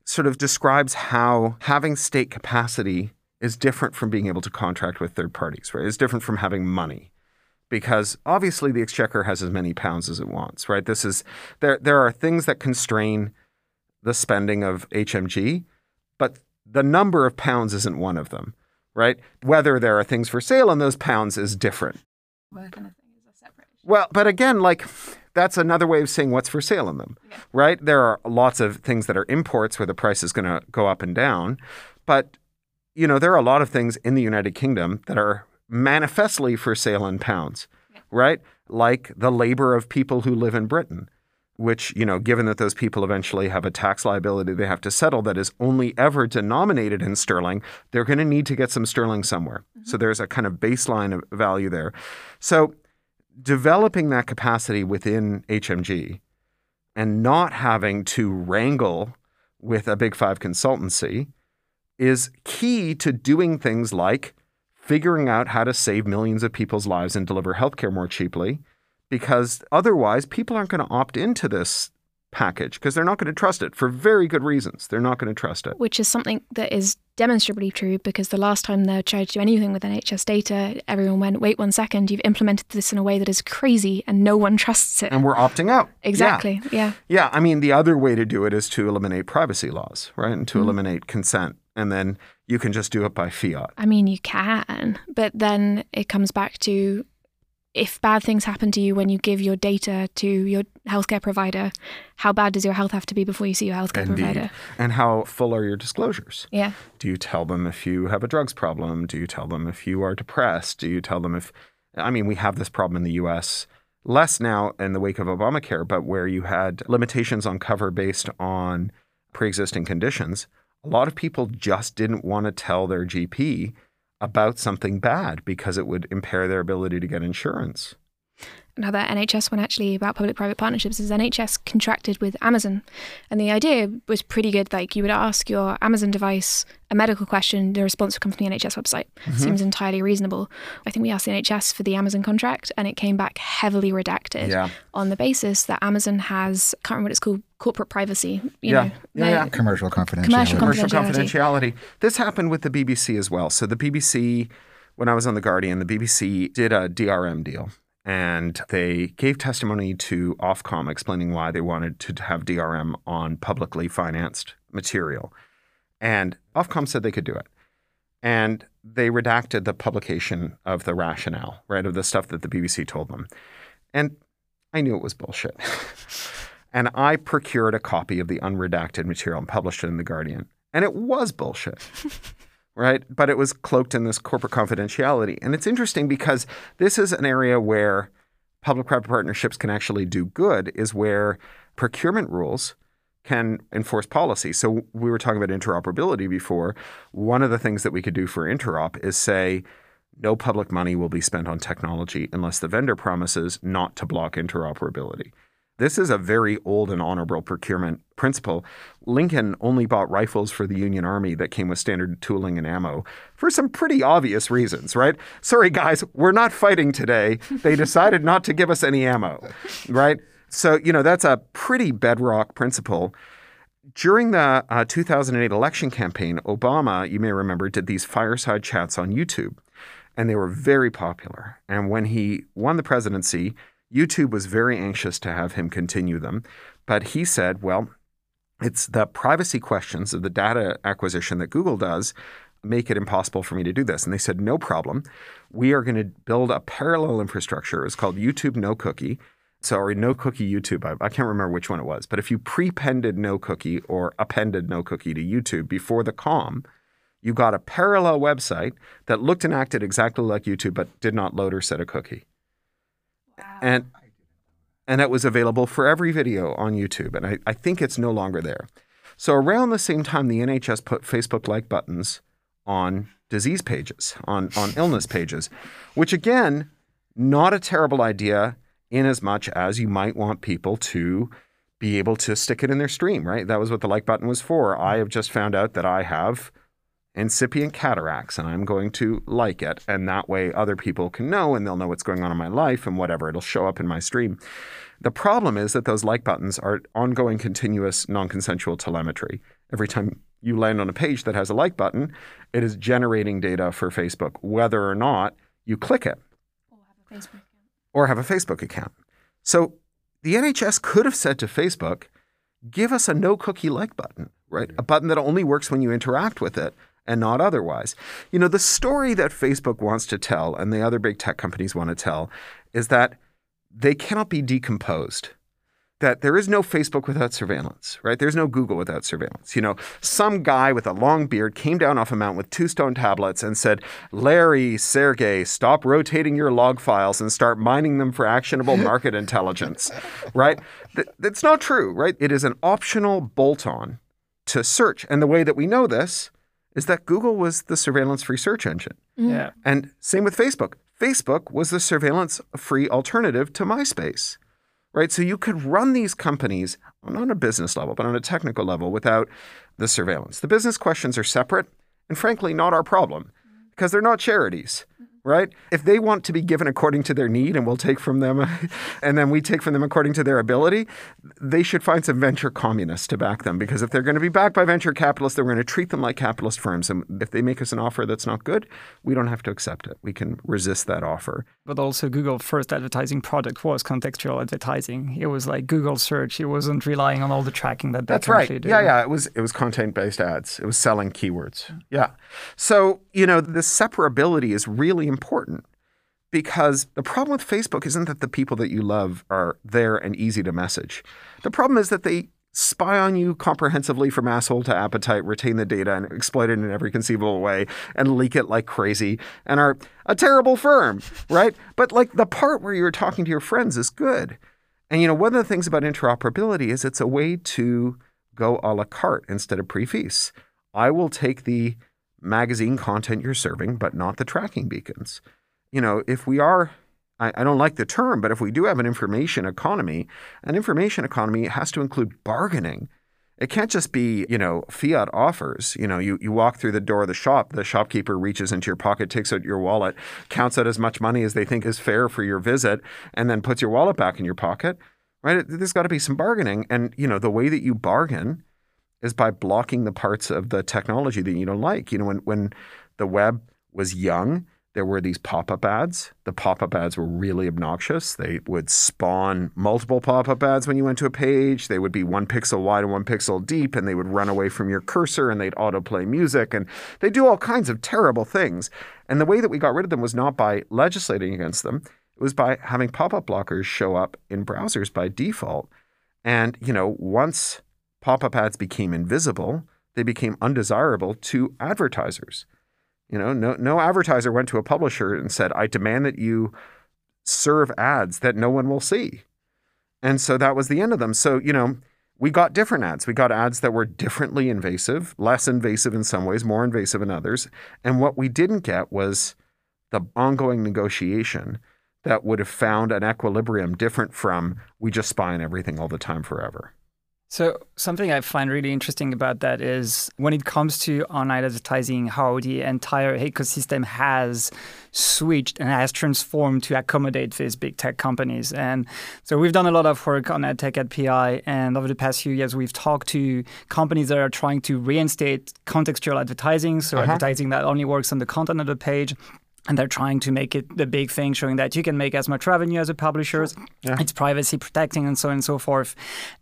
sort of describes how having state capacity is different from being able to contract with third parties, right? It's different from having money. Because obviously the exchequer has as many pounds as it wants, right? This is there there are things that constrain the spending of HMG, but the number of pounds isn't one of them, right? Whether there are things for sale on those pounds is different. What kind of thing is a separate issue? Well, but again, like that's another way of saying what's for sale in them, right? There are lots of things that are imports where the price is going to go up and down, but you know there are a lot of things in the United Kingdom that are manifestly for sale in pounds, right? Like the labor of people who live in Britain, which you know, given that those people eventually have a tax liability they have to settle that is only ever denominated in sterling, they're going to need to get some sterling somewhere. Mm-hmm. So there's a kind of baseline of value there. So developing that capacity within HMG and not having to wrangle with a big five consultancy is key to doing things like figuring out how to save millions of people's lives and deliver healthcare more cheaply because otherwise people aren't going to opt into this package because they're not going to trust it for very good reasons. They're not going to trust it. Which is something that is demonstrably true because the last time they tried to do anything with NHS data, everyone went, wait one second, you've implemented this in a way that is crazy and no one trusts it. And we're opting out. Exactly. Yeah. Yeah. yeah. I mean, the other way to do it is to eliminate privacy laws, right? And to mm-hmm. eliminate consent. And then you can just do it by fiat. I mean, you can, but then it comes back to if bad things happen to you when you give your data to your healthcare provider, how bad does your health have to be before you see your healthcare Indeed. provider? And how full are your disclosures? Yeah. Do you tell them if you have a drugs problem? Do you tell them if you are depressed? Do you tell them if, I mean, we have this problem in the US less now in the wake of Obamacare, but where you had limitations on cover based on pre existing conditions. A lot of people just didn't want to tell their GP about something bad because it would impair their ability to get insurance. Another NHS one actually about public private partnerships is NHS contracted with Amazon. And the idea was pretty good. Like you would ask your Amazon device a medical question, the response would come from the NHS website. Mm-hmm. Seems entirely reasonable. I think we asked the NHS for the Amazon contract and it came back heavily redacted yeah. on the basis that Amazon has, I can't remember what it's called, corporate privacy. You yeah. know, yeah, yeah. Commercial confidentiality. Commercial, Commercial confidentiality. confidentiality. This happened with the BBC as well. So the BBC, when I was on The Guardian, the BBC did a DRM deal and they gave testimony to Ofcom explaining why they wanted to have DRM on publicly financed material. And Ofcom said they could do it. And they redacted the publication of the rationale, right, of the stuff that the BBC told them. And I knew it was bullshit. and I procured a copy of the unredacted material and published it in The Guardian. And it was bullshit. right? But it was cloaked in this corporate confidentiality. And it's interesting because this is an area where public private partnerships can actually do good, is where procurement rules can enforce policy. So we were talking about interoperability before. One of the things that we could do for interop is say, no public money will be spent on technology unless the vendor promises not to block interoperability. This is a very old and honorable procurement principle. Lincoln only bought rifles for the Union Army that came with standard tooling and ammo for some pretty obvious reasons, right? Sorry, guys, we're not fighting today. They decided not to give us any ammo, right? So, you know, that's a pretty bedrock principle. During the uh, 2008 election campaign, Obama, you may remember, did these fireside chats on YouTube, and they were very popular. And when he won the presidency, YouTube was very anxious to have him continue them, but he said, well, it's the privacy questions of the data acquisition that Google does make it impossible for me to do this. And they said, no problem. We are going to build a parallel infrastructure. It's called YouTube No Cookie. So, or no cookie YouTube. I, I can't remember which one it was. But if you prepended no cookie or appended no cookie to YouTube before the COM, you got a parallel website that looked and acted exactly like YouTube, but did not load or set a cookie. And and that was available for every video on YouTube. And I, I think it's no longer there. So around the same time, the NHS put Facebook like buttons on disease pages, on, on illness pages, which again, not a terrible idea in as much as you might want people to be able to stick it in their stream, right? That was what the like button was for. I have just found out that I have incipient cataracts and I'm going to like it. And that way other people can know and they'll know what's going on in my life and whatever. It'll show up in my stream. The problem is that those like buttons are ongoing, continuous, non consensual telemetry. Every time you land on a page that has a like button, it is generating data for Facebook, whether or not you click it. Or have a Facebook account. Or have a Facebook account. So the NHS could have said to Facebook, give us a no cookie like button, right? A button that only works when you interact with it and not otherwise. You know, the story that Facebook wants to tell and the other big tech companies want to tell is that they cannot be decomposed. That there is no Facebook without surveillance, right? There's no Google without surveillance. You know, some guy with a long beard came down off a mountain with two stone tablets and said, Larry, Sergey, stop rotating your log files and start mining them for actionable market intelligence, right? That's not true, right? It is an optional bolt on to search. And the way that we know this is that Google was the surveillance free search engine. Mm. Yeah. And same with Facebook. Facebook was the surveillance free alternative to MySpace. Right? So you could run these companies not on a business level, but on a technical level without the surveillance. The business questions are separate and frankly not our problem because they're not charities. Right? If they want to be given according to their need and we'll take from them, and then we take from them according to their ability, they should find some venture communists to back them because if they're going to be backed by venture capitalists, they're going to treat them like capitalist firms. And if they make us an offer that's not good, we don't have to accept it. We can resist that offer. But also, Google's first advertising product was contextual advertising. It was like Google search. It wasn't relying on all the tracking that that's right. Do. Yeah, yeah. It was it was content based ads. It was selling keywords. Yeah. So you know, the separability is really important because the problem with Facebook isn't that the people that you love are there and easy to message. The problem is that they spy on you comprehensively from asshole to appetite, retain the data and exploit it in every conceivable way and leak it like crazy and are a terrible firm, right? But like the part where you're talking to your friends is good. And you know, one of the things about interoperability is it's a way to go a la carte instead of prix fixe. I will take the magazine content you're serving, but not the tracking beacons. You know, if we are, I, I, don't like the term, but if we do have an information economy, an information economy has to include bargaining. It can't just be, you know, fiat offers. You know, you, you walk through the door of the shop, the shopkeeper reaches into your pocket, takes out your wallet, counts out as much money as they think is fair for your visit, and then puts your wallet back in your pocket. Right? There's got to be some bargaining. And, you know, the way that you bargain is by blocking the parts of the technology that you don't like. You know, when, when the web was young, there were these pop-up ads. The pop-up ads were really obnoxious. They would spawn multiple pop-up ads when you went to a page. They would be one pixel wide and one pixel deep, and they would run away from your cursor and they'd autoplay music and they do all kinds of terrible things. And the way that we got rid of them was not by legislating against them. It was by having pop-up blockers show up in browsers by default. And, you know, once pop up ads became invisible, they became undesirable to advertisers. You know, no, no advertiser went to a publisher and said, I demand that you serve ads that no one will see. And so that was the end of them. So, you know, we got different ads. We got ads that were differently invasive, less invasive in some ways, more invasive in others. And what we didn't get was the ongoing negotiation that would have found an equilibrium different from we just spy on everything all the time forever. So, something I find really interesting about that is when it comes to online advertising, how the entire ecosystem has switched and has transformed to accommodate these big tech companies. And so, we've done a lot of work on ad tech at PI. And over the past few years, we've talked to companies that are trying to reinstate contextual advertising. So, uh-huh. advertising that only works on the content of the page and they're trying to make it the big thing, showing that you can make as much revenue as a publisher. Yeah. It's privacy protecting and so on and so forth.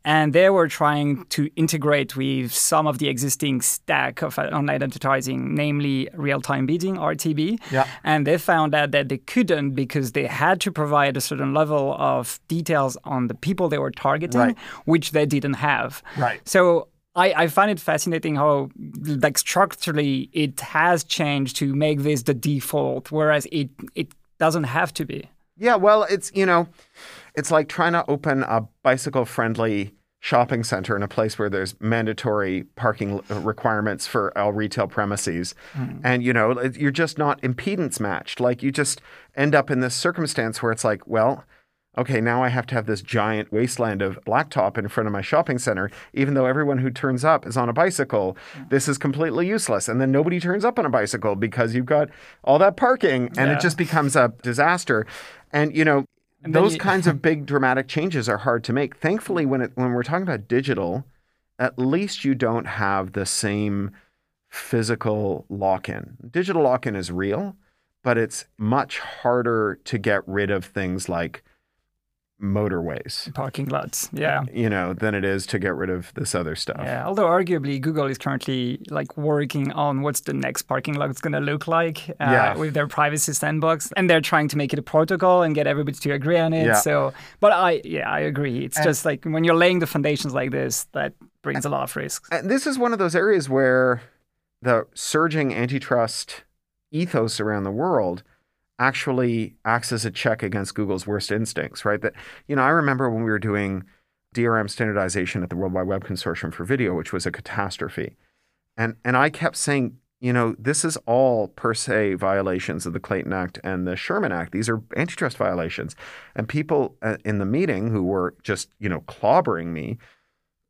And they were trying to integrate with some of the existing stack of uh, online advertising, namely real-time bidding (RTB). Yeah. And they found out that they couldn't because they had to provide a certain level of details on the people they were targeting, right. which they didn't have. Right. So I, I find it fascinating how like structurally it has changed to make this the default, whereas it it doesn't have to be. Yeah, well, it's you know, it's like trying to open a bicycle friendly shopping center in a place where there's mandatory parking requirements for all retail premises mm. and you know you're just not impedance matched like you just end up in this circumstance where it's like well okay, now I have to have this giant wasteland of blacktop in front of my shopping center, even though everyone who turns up is on a bicycle. This is completely useless. And then nobody turns up on a bicycle because you've got all that parking and yeah. it just becomes a disaster. And, you know, and those you... kinds of big dramatic changes are hard to make. Thankfully, when it, when we're talking about digital, at least you don't have the same physical lock-in. Digital lock-in is real, but it's much harder to get rid of things like motorways, parking lots. Yeah, you know, than it is to get rid of this other stuff. Yeah, although arguably Google is currently like working on what's the next parking lot is going to look like uh, yeah. with their privacy sandbox, and they're trying to make it a protocol and get everybody to agree on it. Yeah. So, but I yeah I agree. It's and, just like when you're laying the foundations like this, that brings and, a lot of risks. And this is one of those areas where the surging antitrust ethos around the world actually acts as a check against Google's worst instincts, right? That, you know, I remember when we were doing DRM standardization at the World Wide Web Consortium for Video, which was a catastrophe. And, and I kept saying, you know, this is all per se violations of the Clayton Act and the Sherman Act. These are antitrust violations. And people uh, in the meeting who were just, you know, clobbering me,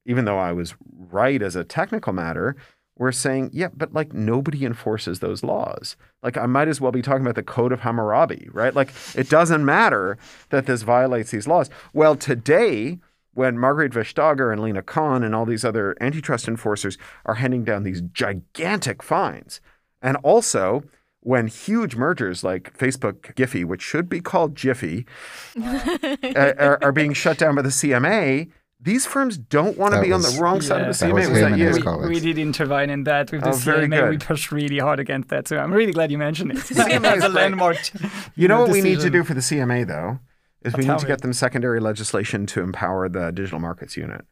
even though I was right as a technical matter, we're saying, yeah, but like nobody enforces those laws. Like I might as well be talking about the Code of Hammurabi, right? Like it doesn't matter that this violates these laws. Well, today, when Margrethe Vestager and Lina Khan and all these other antitrust enforcers are handing down these gigantic fines, and also when huge mergers like Facebook Giphy, which should be called Jiffy, uh, are, are being shut down by the CMA, these firms don't want to That be on the wrong side Yeah. of the That CMA. was Was that you? we, we did intervene in that with oh, the Oh, very CMA. We pushed really hard against that. So I'm really glad you mentioned it. CMA is a landmark. You know what we need to do for the CMA though is we need to get them secondary legislation to empower the digital markets unit.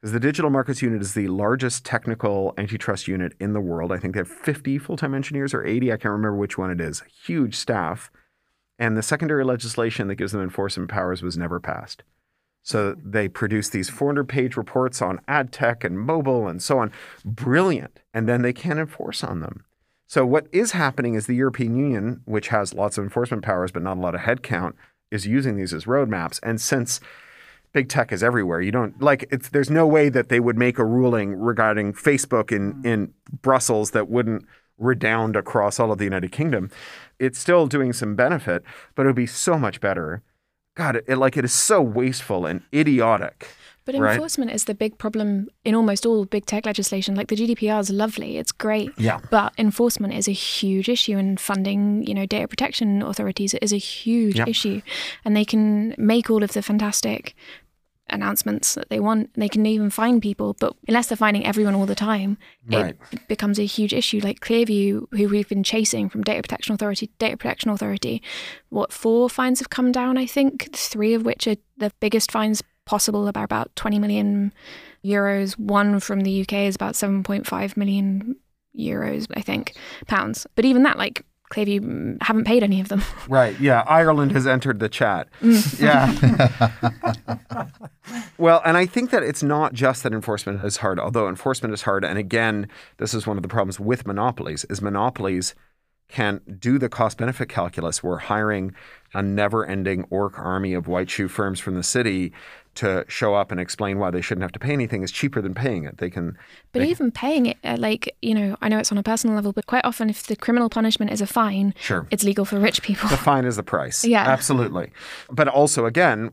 Because the digital markets unit is the largest technical antitrust unit in the world. I think they have 50 full-time engineers or 80, I can't remember which one it is. Huge staff. And the secondary legislation that gives them enforcement powers was never passed. So they produce these 400 page reports on ad tech and mobile and so on. Brilliant. And then they can't enforce on them. So what is happening is the European Union, which has lots of enforcement powers but not a lot of headcount, is using these as roadmaps. And since big tech is everywhere, you don't like it's there's no way that they would make a ruling regarding Facebook in mm. in Brussels that wouldn't redound across all of the United Kingdom. It's still doing some benefit, but it would be so much better. God, it, like it is so wasteful and idiotic. But Right. enforcement is the big problem in almost all big tech legislation. Like the GDPR is lovely, it's great. Yeah. But enforcement is a huge issue, and funding, you know, data protection authorities is a huge Yep. issue. And they can make all of the fantastic announcements that they want. They can even find people, but unless they're finding everyone all the time, Right. it becomes a huge issue. Like Clearview, who we've been chasing from Data Protection Authority to Data Protection Authority, what four fines have come down? I think three of which are the biggest fines possible, about about 20 million euros. One from the UK is about 7.5 million euros, I think, pounds. But even that, like Clearview mm, haven't paid any of them. Right. Yeah. Ireland has entered the chat. Yeah. well, and I think that it's not just that enforcement is hard, although enforcement is hard. And again, this is one of the problems with monopolies is monopolies can do the cost benefit calculus. We're hiring a never ending orc army of white shoe firms from the city to show up and explain why they shouldn't have to pay anything is cheaper than paying it. They can But they- even paying it, uh, like, you know, I know it's on a personal level, but quite often if the criminal punishment is a fine, Sure. it's legal for rich people. The fine is the price. Yeah. Absolutely. But also, again,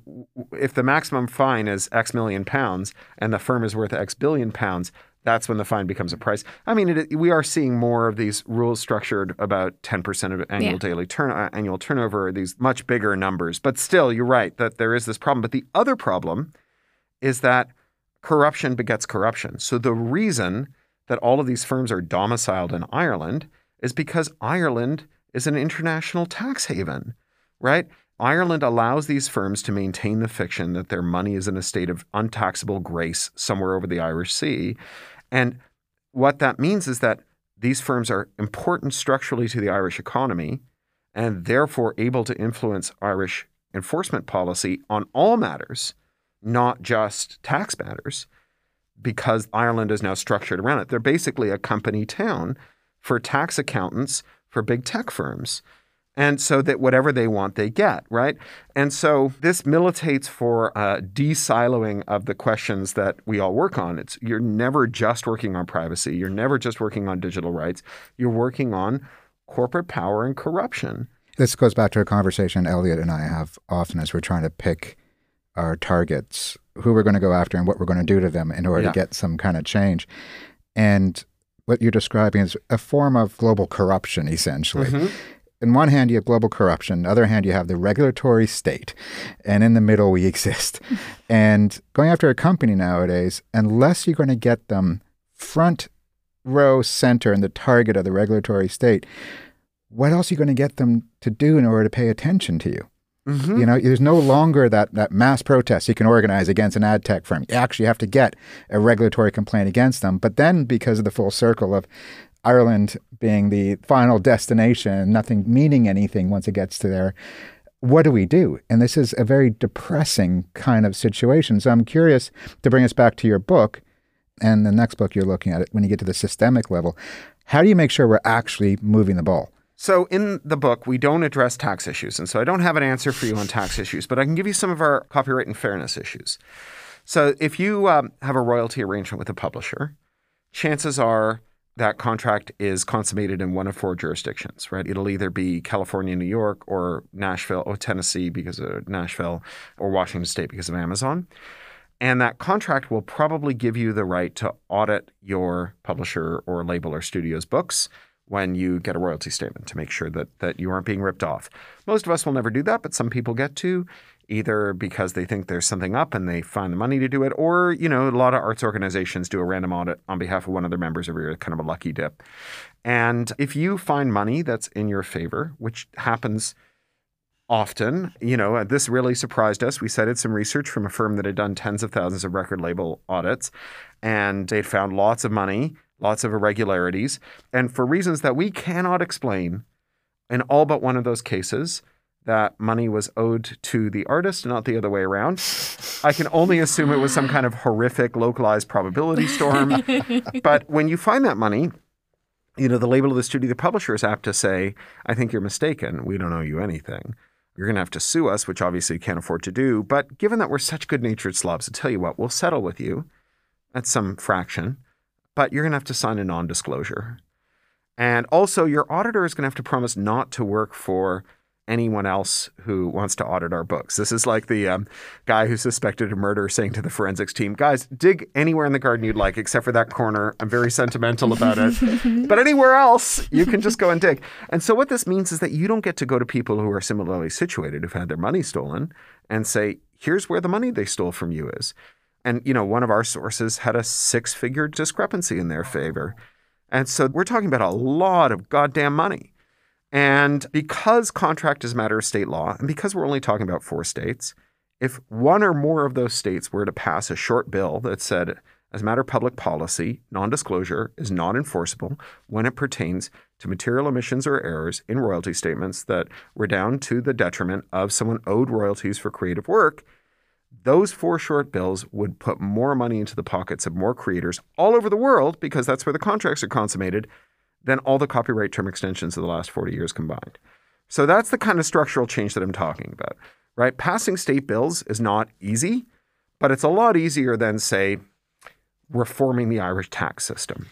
if the maximum fine is X million pounds and the firm is worth X billion pounds, that's when the fine becomes a price. I mean, it, we are seeing more of these rules structured about 10% of annual Yeah. daily turn, uh, annual turnover, these much bigger numbers. But still, you're right that there is this problem. But the other problem is that corruption begets corruption. So the reason that all of these firms are domiciled in Ireland is because Ireland is an international tax haven, right? Ireland allows these firms to maintain the fiction that their money is in a state of untaxable grace somewhere over the Irish Sea. And what that means is that these firms are important structurally to the Irish economy and therefore able to influence Irish enforcement policy on all matters, not just tax matters, because Ireland is now structured around it. They're basically a company town for tax accountants for big tech firms. And so that whatever they want, they get, right? And so this militates for uh, de-siloing of the questions that we all work on. It's you're never just working on privacy. You're never just working on digital rights. You're working on corporate power and corruption. This goes back to a conversation Elliot and I have often as we're trying to pick our targets, who we're going to go after and what we're going to do to them in order Yeah. to get some kind of change. And what you're describing is a form of global corruption, essentially. In one hand, you have global corruption. On the other hand, you have the regulatory state. And in the middle, we exist. and going after a company nowadays, unless you're going to get them front row center and the target of the regulatory state, what else are you going to get them to do in order to pay attention to you? Mm-hmm. You know, there's no longer that, that mass protest you can organize against an ad tech firm. You actually have to get a regulatory complaint against them. But then, because of the full circle of Ireland being the final destination nothing meaning anything once it gets to there, what do we do? And this is a very depressing kind of situation. So I'm curious to bring us back to your book and the next book you're looking at it when you get to the systemic level. How do you make sure we're actually moving the ball? So in the book, we don't address tax issues. And so I don't have an answer for you on tax issues, but I can give you some of our copyright and fairness issues. So if you um, have a royalty arrangement with a publisher, chances are that contract is consummated in one of four jurisdictions, right? It'll either be California, New York, or Nashville, or Tennessee because of Nashville, or Washington State because of Amazon. And that contract will probably give you the right to audit your publisher or label or studio's books when you get a royalty statement to make sure that that you aren't being ripped off. Most of us will never do that, but some people get to either because they think there's something up and they find the money to do it, or you know, a lot of arts organizations do a random audit on behalf of one of their members every year, kind of a lucky dip. And if you find money that's in your favor, which happens often, you know, uh, this really surprised us. We cited some research from a firm that had done tens of thousands of record label audits, and they'd found lots of money, lots of irregularities, and for reasons that we cannot explain, in all but one of those cases, that money was owed to the artist, not the other way around. I can only assume it was some kind of horrific localized probability storm. but when you find that money, you know, the label of the studio, the publisher is apt to say, I think you're mistaken. We don't owe you anything. You're going to have to sue us, which obviously you can't afford to do. But given that we're such good natured slobs, I'll tell you what, we'll settle with you at some fraction, but you're going to have to sign a non disclosure. And also, your auditor is going to have to promise not to work for anyone else who wants to audit our books. This is like the um, guy who suspected a murder saying to the forensics team, guys, dig anywhere in the garden you'd like, except for that corner. I'm very sentimental about it. but anywhere else, you can just go and dig. And so what this means is that you don't get to go to people who are similarly situated, who've had their money stolen, and say, here's where the money they stole from you is. And, you know, one of our sources had a six figure discrepancy in their favor. And so we're talking about a lot of goddamn money. And because contract is a matter of state law, and because we're only talking about four states, if one or more of those states were to pass a short bill that said, as a matter of public policy, non disclosure is not enforceable when it pertains to material omissions or errors in royalty statements that were down to the detriment of someone owed royalties for creative work, those four short bills would put more money into the pockets of more creators all over the world because that's where the contracts are consummated than all the copyright term extensions of the last 40 years combined. So that's the kind of structural change that I'm talking about, right? Passing state bills is not easy, but it's a lot easier than, say, reforming the Irish tax system.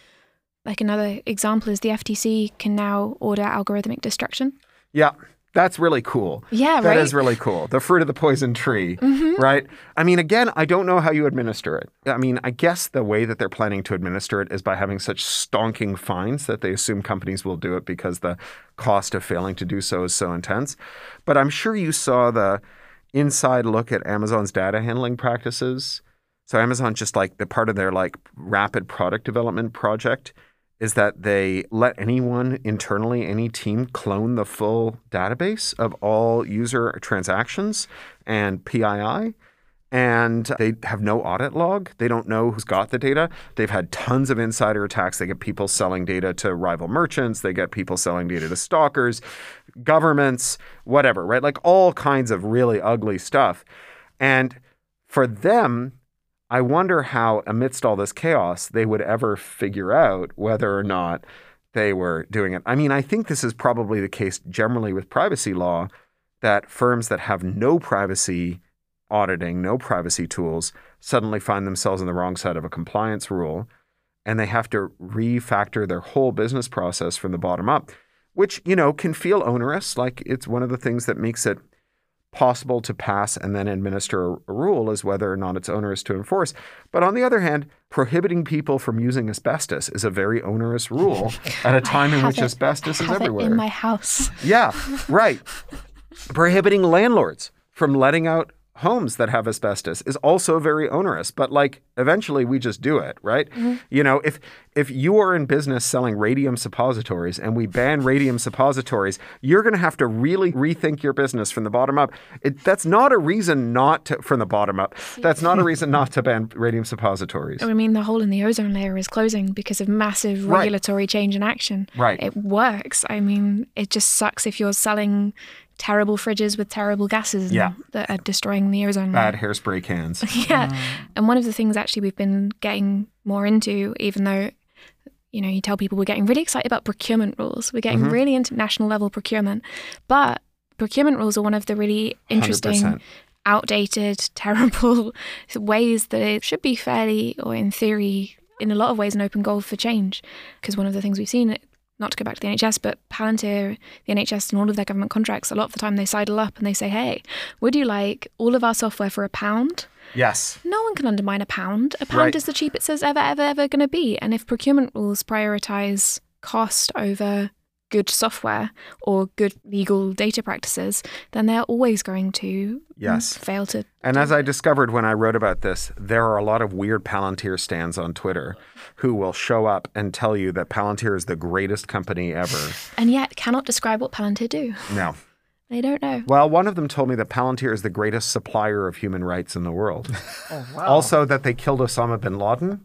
Like another example is the FTC can now order algorithmic destruction. Yeah, that's really cool. Yeah, That right? is really cool. The fruit of the poison tree, Mm-hmm. right? I mean, again, I don't know how you administer it. I mean, I guess the way that they're planning to administer it is by having such stonking fines that they assume companies will do it because the cost of failing to do so is so intense. But I'm sure you saw the inside look at Amazon's data handling practices. So Amazon just like the part of their like rapid product development project is that they let anyone internally, any team, clone the full database of all user transactions and PII. And they have no audit log. They don't know who's got the data. They've had tons of insider attacks. They get people selling data to rival merchants. They get people selling data to stalkers, governments, whatever, right? Like all kinds of really ugly stuff. And for them, I wonder how, amidst all this chaos, they would ever figure out whether or not they were doing it. I mean, I think this is probably the case generally with privacy law that firms that have no privacy auditing, no privacy tools, suddenly find themselves on the wrong side of a compliance rule and they have to refactor their whole business process from the bottom up, which, you know, can feel onerous. Like it's one of the things that makes it possible to pass and then administer a rule is whether or not it's onerous to enforce. But on the other hand, prohibiting people from using asbestos is a very onerous rule at a time in which it- asbestos is everywhere. in my house. Yeah, right. Prohibiting landlords from letting out homes that have asbestos is also very onerous, but like eventually we just do it, right? Mm-hmm. You know, if if you are in business selling radium suppositories and we ban radium suppositories, you're going to have to really rethink your business from the bottom up. It, that's not a reason not to from the bottom up. That's not a reason not to ban radium suppositories. I mean, the hole in the ozone layer is closing because of massive Right. regulatory change and action. Right. It works. I mean, it just sucks if you're selling terrible fridges with terrible gases Yeah. that are destroying the ozone layer. Bad hairspray cans. Yeah. Mm. And one of the things actually we've been getting more into, even though, you know, you tell people we're getting really excited about procurement rules, we're getting mm-hmm. really into national level procurement. But procurement rules are one of the really interesting, 100%. outdated, terrible ways that it should be fairly, or in theory, in a lot of ways an open goal for change. Because one of the things we've seen, not to go back to the NHS, but Palantir, the NHS, and all of their government contracts, a lot of the time they sidle up and they say, hey, would you like all of our software for a pound? Yes. No one can undermine a pound. A pound Right. is the cheapest it's ever, ever, ever going to be. And if procurement rules prioritize cost over good software or good legal data practices, then they're always going to Yes. fail to. And as I discovered when I wrote about this, there are a lot of weird Palantir stands on Twitter who will show up and tell you that Palantir is the greatest company ever. And yet cannot describe what Palantir do. No. They don't know. Well, one of them told me that Palantir is the greatest supplier of human rights in the world. Oh, wow. Also, that they killed Osama bin Laden.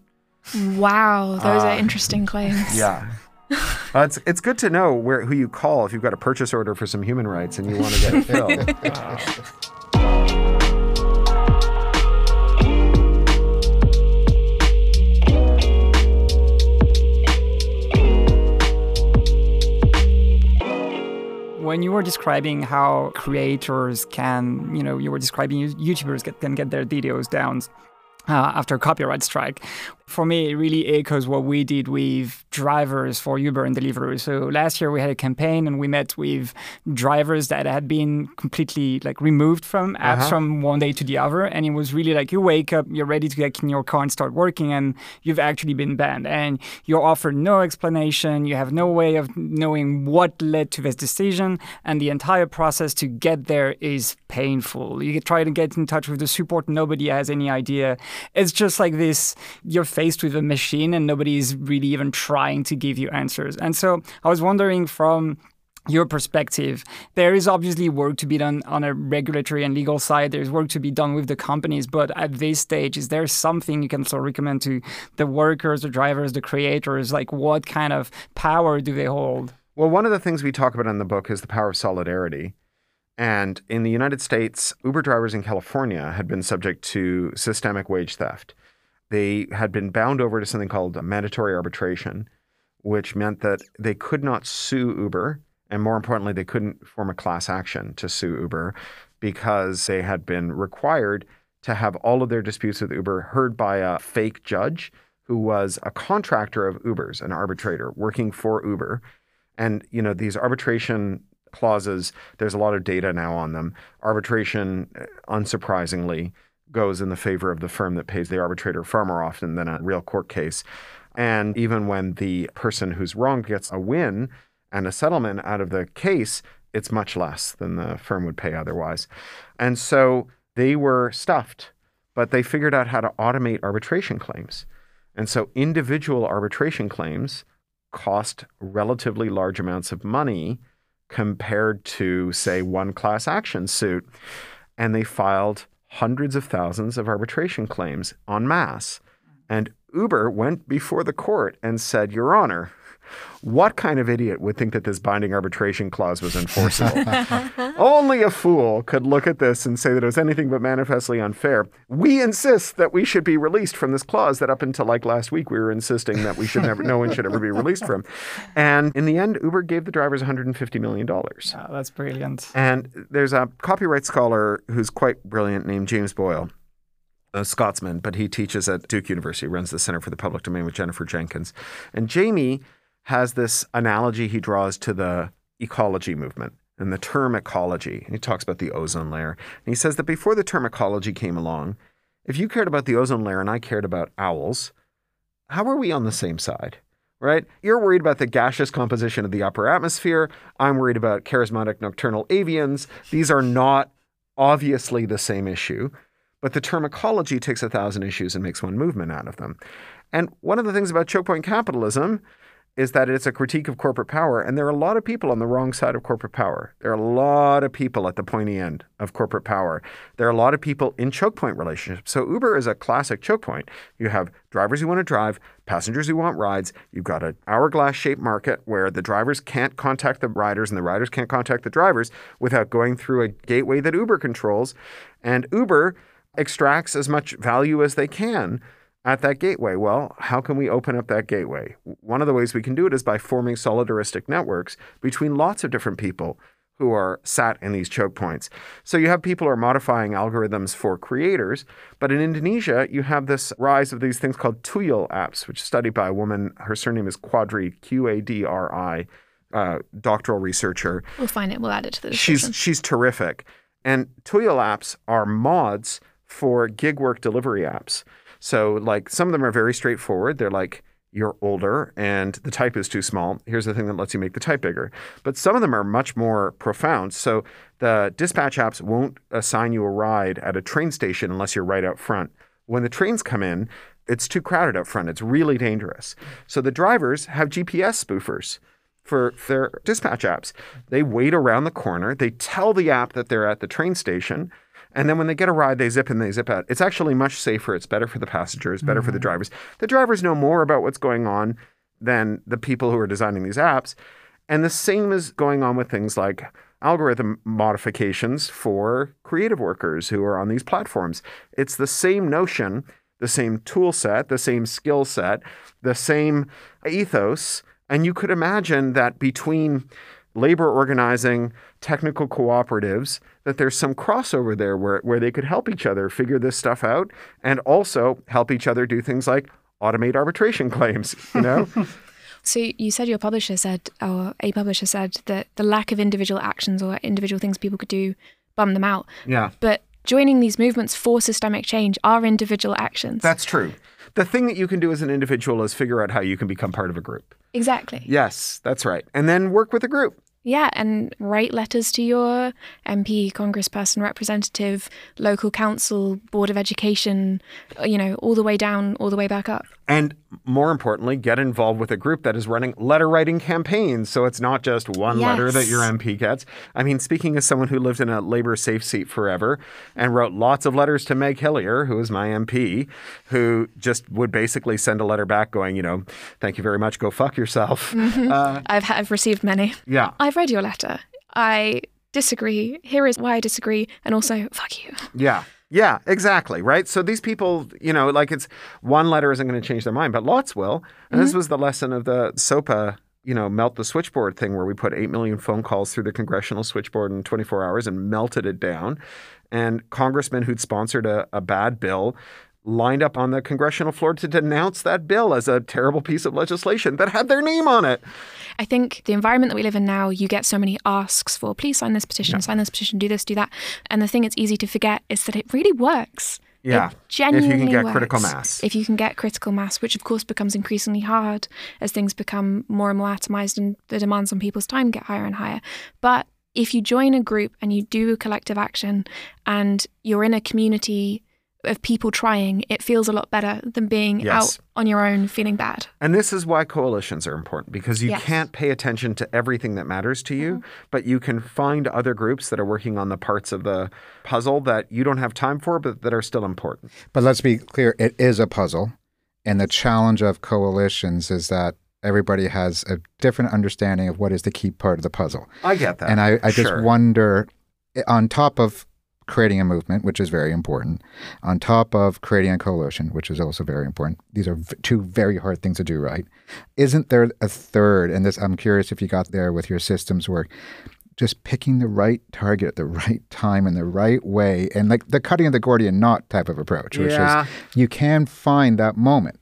Wow, those uh, are interesting claims. Yeah. Uh, it's, it's good to know where who you call if you've got a purchase order for some human rights and you want to get it filled. when you were describing how creators can, you know, you were describing YouTubers get, can get their videos down uh, after a copyright strike. For me, it really echoes what we did with drivers for Uber and Deliveroo. So last year we had a campaign and we met with drivers that had been completely like removed from apps Uh-huh. from one day to the other. And it was really like you wake up, you're ready to get in your car and start working, and you've actually been banned. And you're offered no explanation. You have no way of knowing what led to this decision. And the entire process to get there is painful. You try to get in touch with the support, nobody has any idea. It's just like this you're faced with a machine and nobody's really even trying to give you answers. And so I was wondering from your perspective, there is obviously work to be done on a regulatory and legal side. There's work to be done with the companies. But at this stage, is there something you can sort of recommend to the workers, the drivers, the creators? Like, what kind of power do they hold? Well, one of the things we talk about in the book is the power of solidarity. And in the United States, Uber drivers in California had been subject to systemic wage theft. They had been bound over to something called mandatory arbitration, which meant that they could not sue Uber. And more importantly, they couldn't form a class action to sue Uber because they had been required to have all of their disputes with Uber heard by a fake judge who was a contractor of Uber's, an arbitrator working for Uber. And you know these arbitration clauses. There's a lot of data now on them. Arbitration, uh, unsurprisingly, goes in the favor of the firm that pays the arbitrator far more often than a real court case. And even when the person who's wronged gets a win and a settlement out of the case, it's much less than the firm would pay otherwise. And so they were stuffed, but they figured out how to automate arbitration claims. And so individual arbitration claims cost relatively large amounts of money compared to, say, one class action suit. And they filed hundreds of thousands of arbitration claims en masse. And Uber went before the court and said, Your Honor, what kind of idiot would think that this binding arbitration clause was enforceable? Only a fool could look at this and say that it was anything but manifestly unfair. We insist that we should be released from this clause that up until like last week we were insisting that we should never, no one should ever be released from. And in the end, Uber gave the drivers $150 million. Uh, that's brilliant. And there's a copyright scholar who's quite brilliant named James Boyle, a Scotsman, but he teaches at Duke University, runs the Center for the Public Domain with Jennifer Jenkins. And Jamie has this analogy he draws to the ecology movement and the term ecology. And he talks about the ozone layer. And he says that before the term ecology came along, if you cared about the ozone layer and I cared about owls, how are we on the same side? Right? You're worried about the gaseous composition of the upper atmosphere. I'm worried about charismatic nocturnal avians. These are not obviously the same issue, but the term ecology takes a thousand issues and makes one movement out of them. And one of the things about choke point capitalism is that it's a critique of corporate power. And there are a lot of people on the wrong side of corporate power. There are a lot of people at the pointy end of corporate power. There are a lot of people in choke point relationships. So Uber is a classic choke point. You have drivers who want to drive, passengers who want rides. You've got an hourglass shaped market where the drivers can't contact the riders and the riders can't contact the drivers without going through a gateway that Uber controls. And Uber extracts as much value as they can at that gateway. Well, how can we open up that gateway? One of the ways we can do it is by forming solidaristic networks between lots of different people who are sat in these choke points. So you have people who are modifying algorithms for creators, but in Indonesia, you have this rise of these things called Tuyul apps, which is studied by a woman. Her surname is Qadri, Q A D R I, uh, doctoral researcher. We'll find it. We'll add it to the description. She's she's terrific. And Tuyul apps are mods for gig work delivery apps. So like some of them are very straightforward. They're like you're older and the type is too small. Here's the thing that lets you make the type bigger. But some of them are much more profound. So the dispatch apps won't assign you a ride at a train station unless you're right out front. When the trains come in, it's too crowded up front. It's really dangerous. So the drivers have GPS spoofers for their dispatch apps. They wait around the corner, they tell the app that they're at the train station. And then when they get a ride, they zip in, they zip out. It's actually much safer. It's better for the passengers, better for the mm-hmm. drivers. The drivers know more about what's going on than the people who are designing these apps. And the same is going on with things like algorithm modifications for creative workers who are on these platforms. It's the same notion, the same tool set, the same skill set, the same ethos. And you could imagine that between labor organizing, technical cooperatives, that there's some crossover there where, where they could help each other figure this stuff out and also help each other do things like automate arbitration claims, you know? So you said your publisher said, or a publisher said, that the lack of individual actions or individual things people could do bum them out. yeah. But joining these movements for systemic change are individual actions. That's true. The thing that you can do as an individual is figure out how you can become part of a group. exactly. Yes, that's right. And then work with a group. Yeah, and write letters to your MP, congressperson, representative, local council, board of education, you know, all the way down, all the way back up. And more importantly, get involved with a group that is running letter writing campaigns. So it's not just one letter that your MP gets. I mean, speaking as someone who lived in a labor safe seat forever and wrote lots of letters to Meg Hillier, who is my MP, who just would basically send a letter back going, you know, thank you very much, go fuck yourself. Uh, I've, I've received many. yeah. I've read your letter. I disagree. Here is why I disagree. And also, fuck you. Yeah. Yeah, exactly. Right. So these people, you know, like it's one letter isn't going to change their mind, but lots will. And this mm-hmm. was the lesson of the SOPA, you know, melt the switchboard thing where we put 8 million phone calls through the congressional switchboard in 24 hours and melted it down. And congressmen who'd sponsored a, a bad bill lined up on the congressional floor to denounce that bill as a terrible piece of legislation that had their name on it. I think the environment that we live in now, you get so many asks for please sign this petition, sign this petition, do this, do that. And the thing it's easy to forget is that it really works. Yeah. It genuinely if you can get works. critical mass. If you can get critical mass, which of course becomes increasingly hard as things become more and more atomized and the demands on people's time get higher and higher. But if you join a group and you do a collective action and you're in a community of people trying, it feels a lot better than being Yes. out on your own feeling bad. And this is why coalitions are important because you Yes. can't pay attention to everything that matters to you, mm-hmm. but you can find other groups that are working on the parts of the puzzle that you don't have time for, but that are still important. But let's be clear, it is a puzzle. And the challenge of coalitions is that everybody has a different understanding of what is the key part of the puzzle. I get that. And I, I just Sure. wonder, eh, on top of creating a movement, which is very important, on top of creating a coalition, which is also very important, these are v- two very hard things to do right. Isn't there a third? And this, I'm curious if you got there with your systems work. Just picking the right target at the right time in the right way, and like the cutting of the Gordian knot type of approach, which Yeah. is you can find that moment.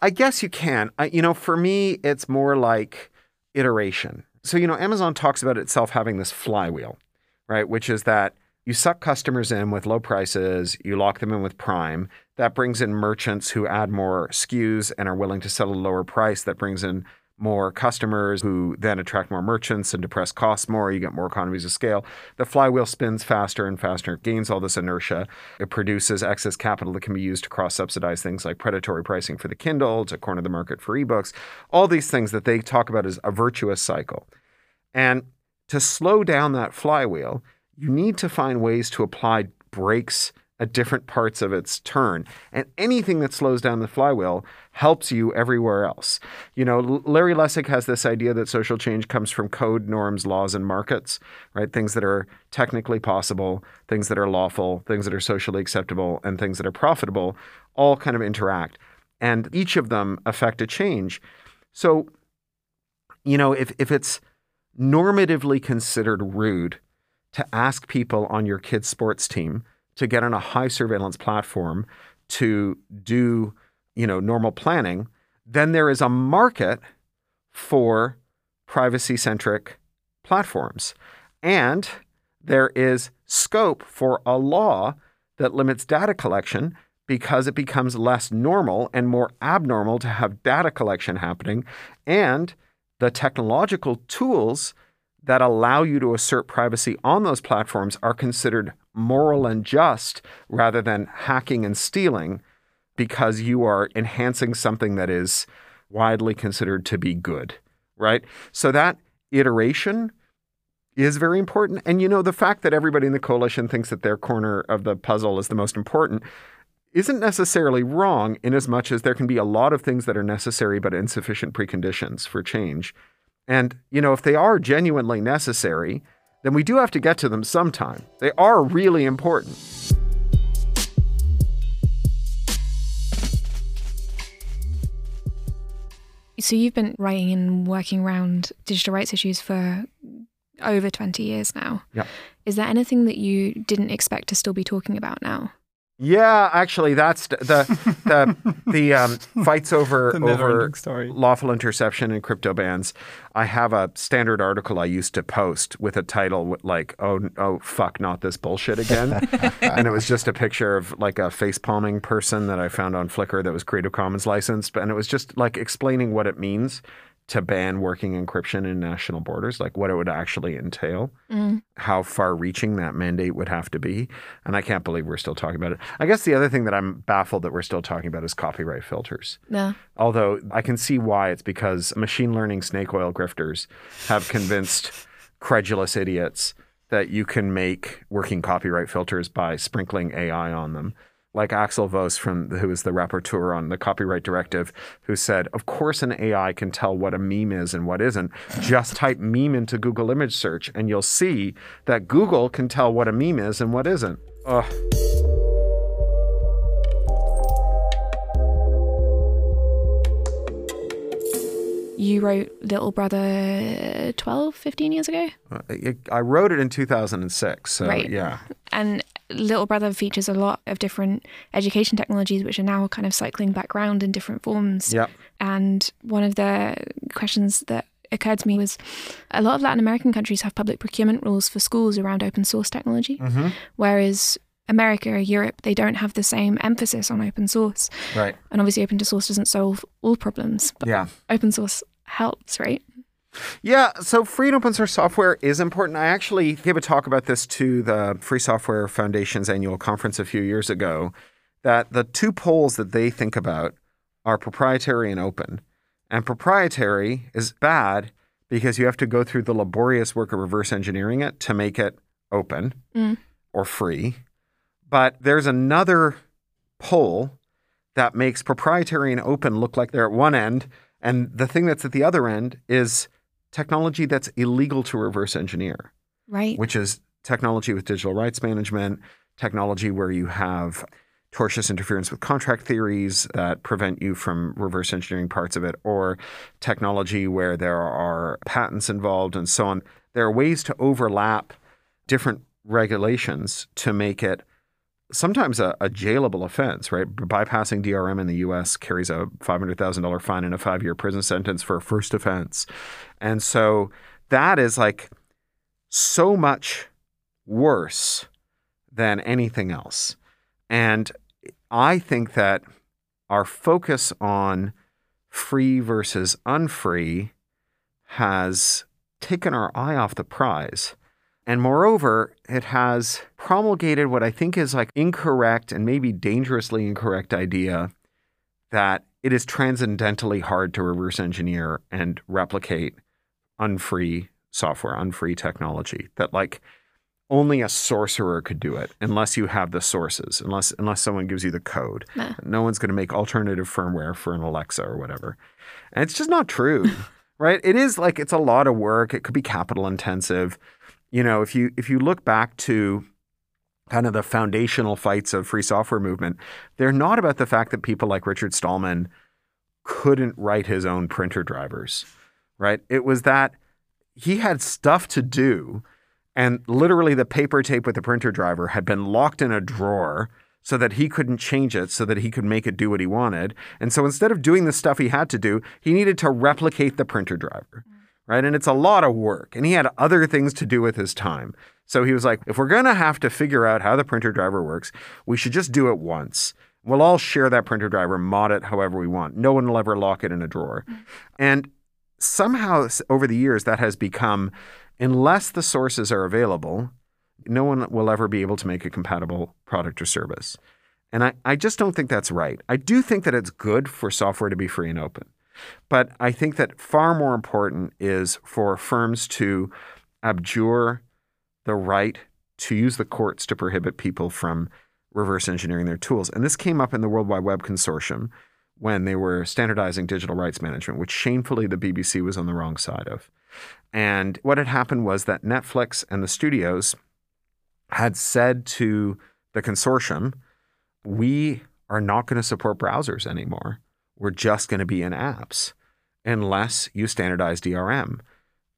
I guess you can. I, you know, for me, it's more like iteration. So, you know, Amazon talks about itself having this flywheel, right? Which is that you suck customers in with low prices, you lock them in with Prime. That brings in merchants who add more SKUs and are willing to sell a lower price. That brings in more customers who then attract more merchants and depress costs more. You get more economies of scale. The flywheel spins faster and faster. It gains all this inertia. It produces excess capital that can be used to cross subsidize things like predatory pricing for the Kindle, to corner the market for ebooks, all these things that they talk about as a virtuous cycle. And to slow down that flywheel, you need to find ways to apply brakes at different parts of its turn. And anything that slows down the flywheel helps you everywhere else. You know, Larry Lessig has this idea that social change comes from code, norms, laws, and markets, right? Things that are technically possible, things that are lawful, things that are socially acceptable, and things that are profitable all kind of interact. And each of them affect a change. So, you know, if, if it's normatively considered rude to ask people on your kid's sports team to get on a high surveillance platform to do, you know, normal planning, then there is a market for privacy centric platforms. And there is scope for a law that limits data collection because it becomes less normal and more abnormal to have data collection happening. And the technological tools that allow you to assert privacy on those platforms are considered moral and just rather than hacking and stealing because you are enhancing something that is widely considered to be good, right? So that iteration is very important. And you know, the fact that everybody in the coalition thinks that their corner of the puzzle is the most important isn't necessarily wrong in as much as there can be a lot of things that are necessary but insufficient preconditions for change. And, you know, if they are genuinely necessary, then we do have to get to them sometime. They are really important. So you've been writing and working around digital rights issues for over 20 years now. Yeah. Is there anything that you didn't expect to still be talking about now? Yeah, actually, that's the the the um, fights over over story. lawful interception and crypto bans. I have a standard article I used to post with a title like "Oh oh fuck, not this bullshit again," and it was just a picture of like a face palming person that I found on Flickr that was Creative Commons licensed, and it was just like explaining what it means to ban working encryption in national borders, like what it would actually entail mm. how far reaching that mandate would have to be. And I can't believe we're still talking about it. I guess the other thing that I'm baffled that we're still talking about is copyright filters. No. Although I can see why it's because machine learning snake oil grifters have convinced credulous idiots that you can make working copyright filters by sprinkling AI on them. Like Axel Voss from who is the rapporteur on the copyright directive, who said, "Of course, an AI can tell what a meme is and what isn't. Just type meme into Google image search, and you'll see that Google can tell what a meme is and what isn't." Ugh. You wrote Little Brother 12, 15 years ago? I- I wrote it in 2006, so Right. yeah. And Little Brother features a lot of different education technologies, which are now kind of cycling back around in different forms. Yep. And one of the questions that occurred to me was a lot of Latin American countries have public procurement rules for schools around open source technology, Mm-hmm. whereas America or Europe, they don't have the same emphasis on open source. Right. And obviously, open source doesn't solve all problems, but Yeah. open source helps, right? Yeah, so free and open source software is important. I actually gave a talk about this to the Free Software Foundation's annual conference a few years ago. That the two poles that they think about are proprietary and open. And proprietary is bad because you have to go through the laborious work of reverse engineering it to make it open Mm. or free. But there's another pole that makes proprietary and open look like they're at one end. And the thing that's at the other end is technology that's illegal to reverse engineer, Right. which is technology with digital rights management, technology where you have tortious interference with contract theories that prevent you from reverse engineering parts of it, or technology where there are patents involved and so on. There are ways to overlap different regulations to make it sometimes a, a jailable offense, right? Bypassing DRM in the US carries a $500,000 fine and a five year prison sentence for a first offense. And so that is like so much worse than anything else. And I think that our focus on free versus unfree has taken our eye off the prize. And moreover, it has promulgated what I think is like incorrect and maybe dangerously incorrect idea that it is transcendentally hard to reverse engineer and replicate unfree software, unfree technology. That like only a sorcerer could do it unless you have the sources, unless unless someone gives you the code. Nah. No one's going to make alternative firmware for an Alexa or whatever. And it's just not true. right? It is like it's a lot of work. It could be capital intensive. You know, if you if you look back to kind of the foundational fights of free software movement, they're not about the fact that people like Richard Stallman couldn't write his own printer drivers, right? It was that he had stuff to do. And literally, the paper tape with the printer driver had been locked in a drawer so that he couldn't change it, so that he could make it do what he wanted. And so instead of doing the stuff he had to do, he needed to replicate the printer driver, right? And it's a lot of work. And he had other things to do with his time. So he was like, if we're going to have to figure out how the printer driver works, we should just do it once. We'll all share that printer driver, mod it however we want. No one will ever lock it in a drawer. Mm-hmm. And somehow over the years, that has become, unless the sources are available, no one will ever be able to make a compatible product or service. And I, I just don't think that's right. I do think that it's good for software to be free and open. But I think that far more important is for firms to abjure the right to use the courts to prohibit people from reverse engineering their tools. And this came up in the World Wide Web Consortium when they were standardizing digital rights management, which shamefully the BBC was on the wrong side of. And what had happened was that Netflix and the studios had said to the consortium, we are not going to support browsers anymore. We're just going to be in apps unless you standardize DRM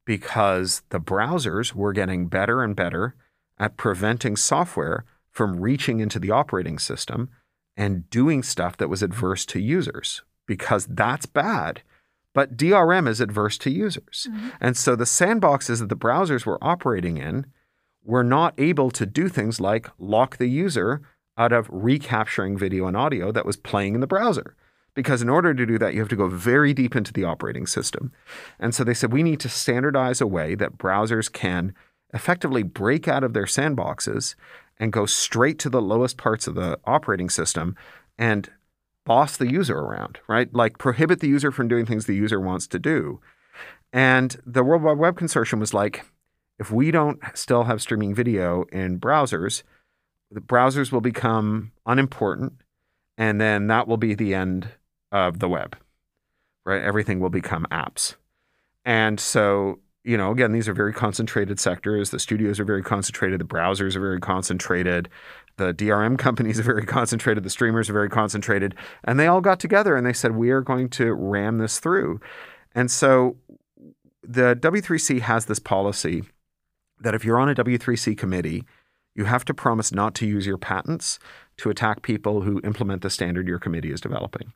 because the browsers were getting better and better at preventing software from reaching into the operating system and doing stuff that was adverse to users because that's bad. But DRM is adverse to users. Mm-hmm. And so the sandboxes that the browsers were operating in were not able to do things like lock the user out of recapturing video and audio that was playing in the browser. Because in order to do that, you have to go very deep into the operating system. And so they said, we need to standardize a way that browsers can effectively break out of their sandboxes and go straight to the lowest parts of the operating system and boss the user around, right? Like prohibit the user from doing things the user wants to do. And the World Wide Web Consortium was like, if we don't still have streaming video in browsers, the browsers will become unimportant. And then that will be the end of the web, right? Everything will become apps. And so, you know, again, these are very concentrated sectors. The studios are very concentrated. The browsers are very concentrated. The DRM companies are very concentrated. The streamers are very concentrated. And they all got together and they said, we are going to ram this through. And so the W3C has this policy that if you're on a W3C committee, you have to promise not to use your patents to attack people who implement the standard your committee is developing.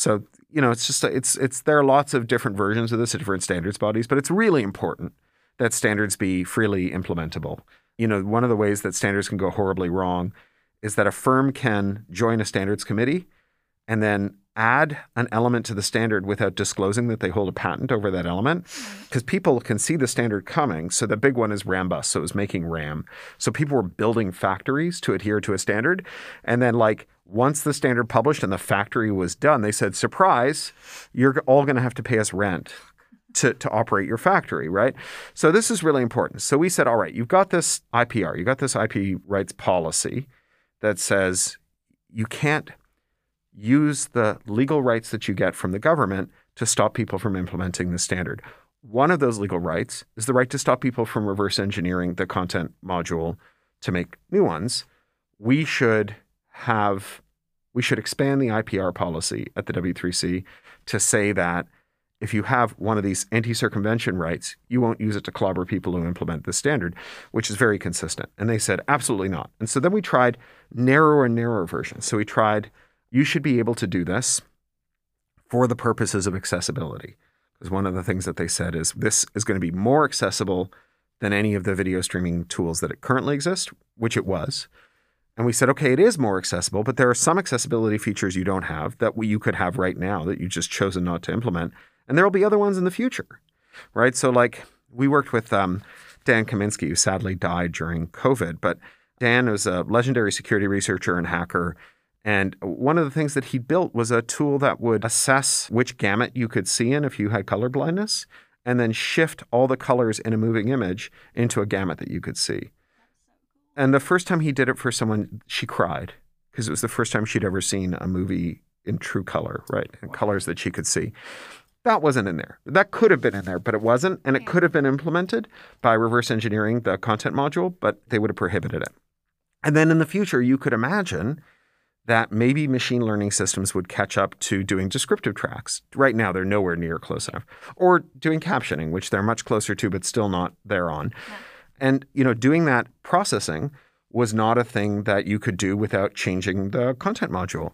So, you know, it's just it's it's there are lots of different versions of this at different standards bodies, but it's really important that standards be freely implementable. You know, one of the ways that standards can go horribly wrong is that a firm can join a standards committee and then add an element to the standard without disclosing that they hold a patent over that element mm-hmm. because people can see the standard coming. So the big one is Rambus. So it was making RAM. So people were building factories to adhere to a standard. And then like once the standard published and the factory was done, they said, surprise, you're all going to have to pay us rent. To, to operate your factory, right? So this is really important. So we said, all right, you've got this IPR, you've got this IP rights policy that says you can't use the legal rights that you get from the government to stop people from implementing the standard. One of those legal rights is the right to stop people from reverse engineering the content module to make new ones. We should have we should expand the IPR policy at the W3C to say that if you have one of these anti-circumvention rights, you won't use it to clobber people who implement the standard, which is very consistent. And they said absolutely not. And so then we tried narrower and narrower versions. So we tried you should be able to do this for the purposes of accessibility. Because one of the things that they said is this is going to be more accessible than any of the video streaming tools that currently exist, which it was. And we said, okay, it is more accessible, but there are some accessibility features you don't have that you could have right now that you've just chosen not to implement. And there will be other ones in the future, right? So, like, we worked with um, Dan Kaminsky, who sadly died during COVID, but Dan was a legendary security researcher and hacker and one of the things that he built was a tool that would assess which gamut you could see in if you had color blindness and then shift all the colors in a moving image into a gamut that you could see. And the first time he did it for someone, she cried because it was the first time she'd ever seen a movie in true color, right? In colors that she could see. That wasn't in there. That could have been in there, but it wasn't. And it could have been implemented by reverse engineering the content module, but they would have prohibited it. And then in the future, you could imagine that maybe machine learning systems would catch up to doing descriptive tracks. Right now, they're nowhere near close enough. Or doing captioning, which they're much closer to, but still not there on. Yeah. And, you know, doing that processing was not a thing that you could do without changing the content module.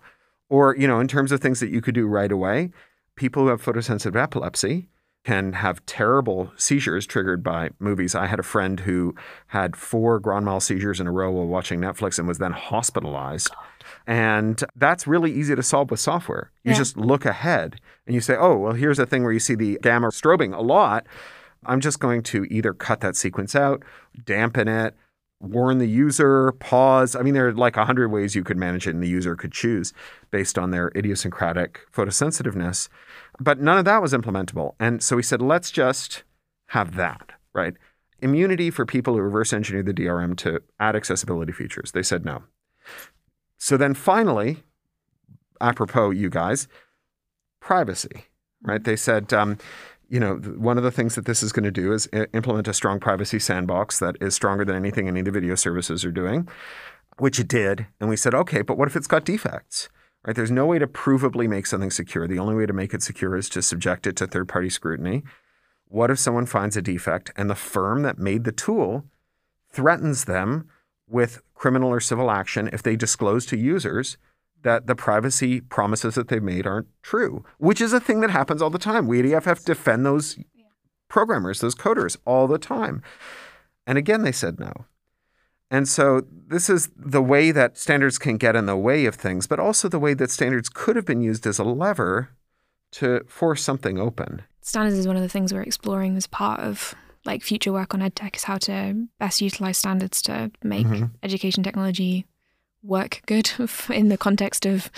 Or, you know, in terms of things that you could do right away, people who have photosensitive epilepsy can have terrible seizures triggered by movies. I had a friend who had four grand mal seizures in a row while watching Netflix and was then hospitalized. And that's really easy to solve with software. You yeah. just look ahead and you say, oh, well, here's a thing where you see the gamma strobing a lot. I'm just going to either cut that sequence out, dampen it, warn the user, pause. I mean, there are like a hundred ways you could manage it, and the user could choose based on their idiosyncratic photosensitiveness. But none of that was implementable. And so we said, let's just have that, right? Immunity for people who reverse engineer the DRM to add accessibility features. They said no. So then finally, apropos you guys, privacy, right? They said, um, you know, one of the things that this is going to do is implement a strong privacy sandbox that is stronger than anything any of the video services are doing, which it did. And we said, okay, but what if it's got defects? Right? There's no way to provably make something secure. The only way to make it secure is to subject it to third-party scrutiny. What if someone finds a defect and the firm that made the tool threatens them with criminal or civil action if they disclose to users that the privacy promises that they've made aren't true, which is a thing that happens all the time. We at EFF defend those programmers, those coders all the time. And again, they said no. And so this is the way that standards can get in the way of things, but also the way that standards could have been used as a lever to force something open. Standards is one of the things we're exploring as part of like future work on edtech is how to best utilize standards to make mm-hmm. education technology work good in the context of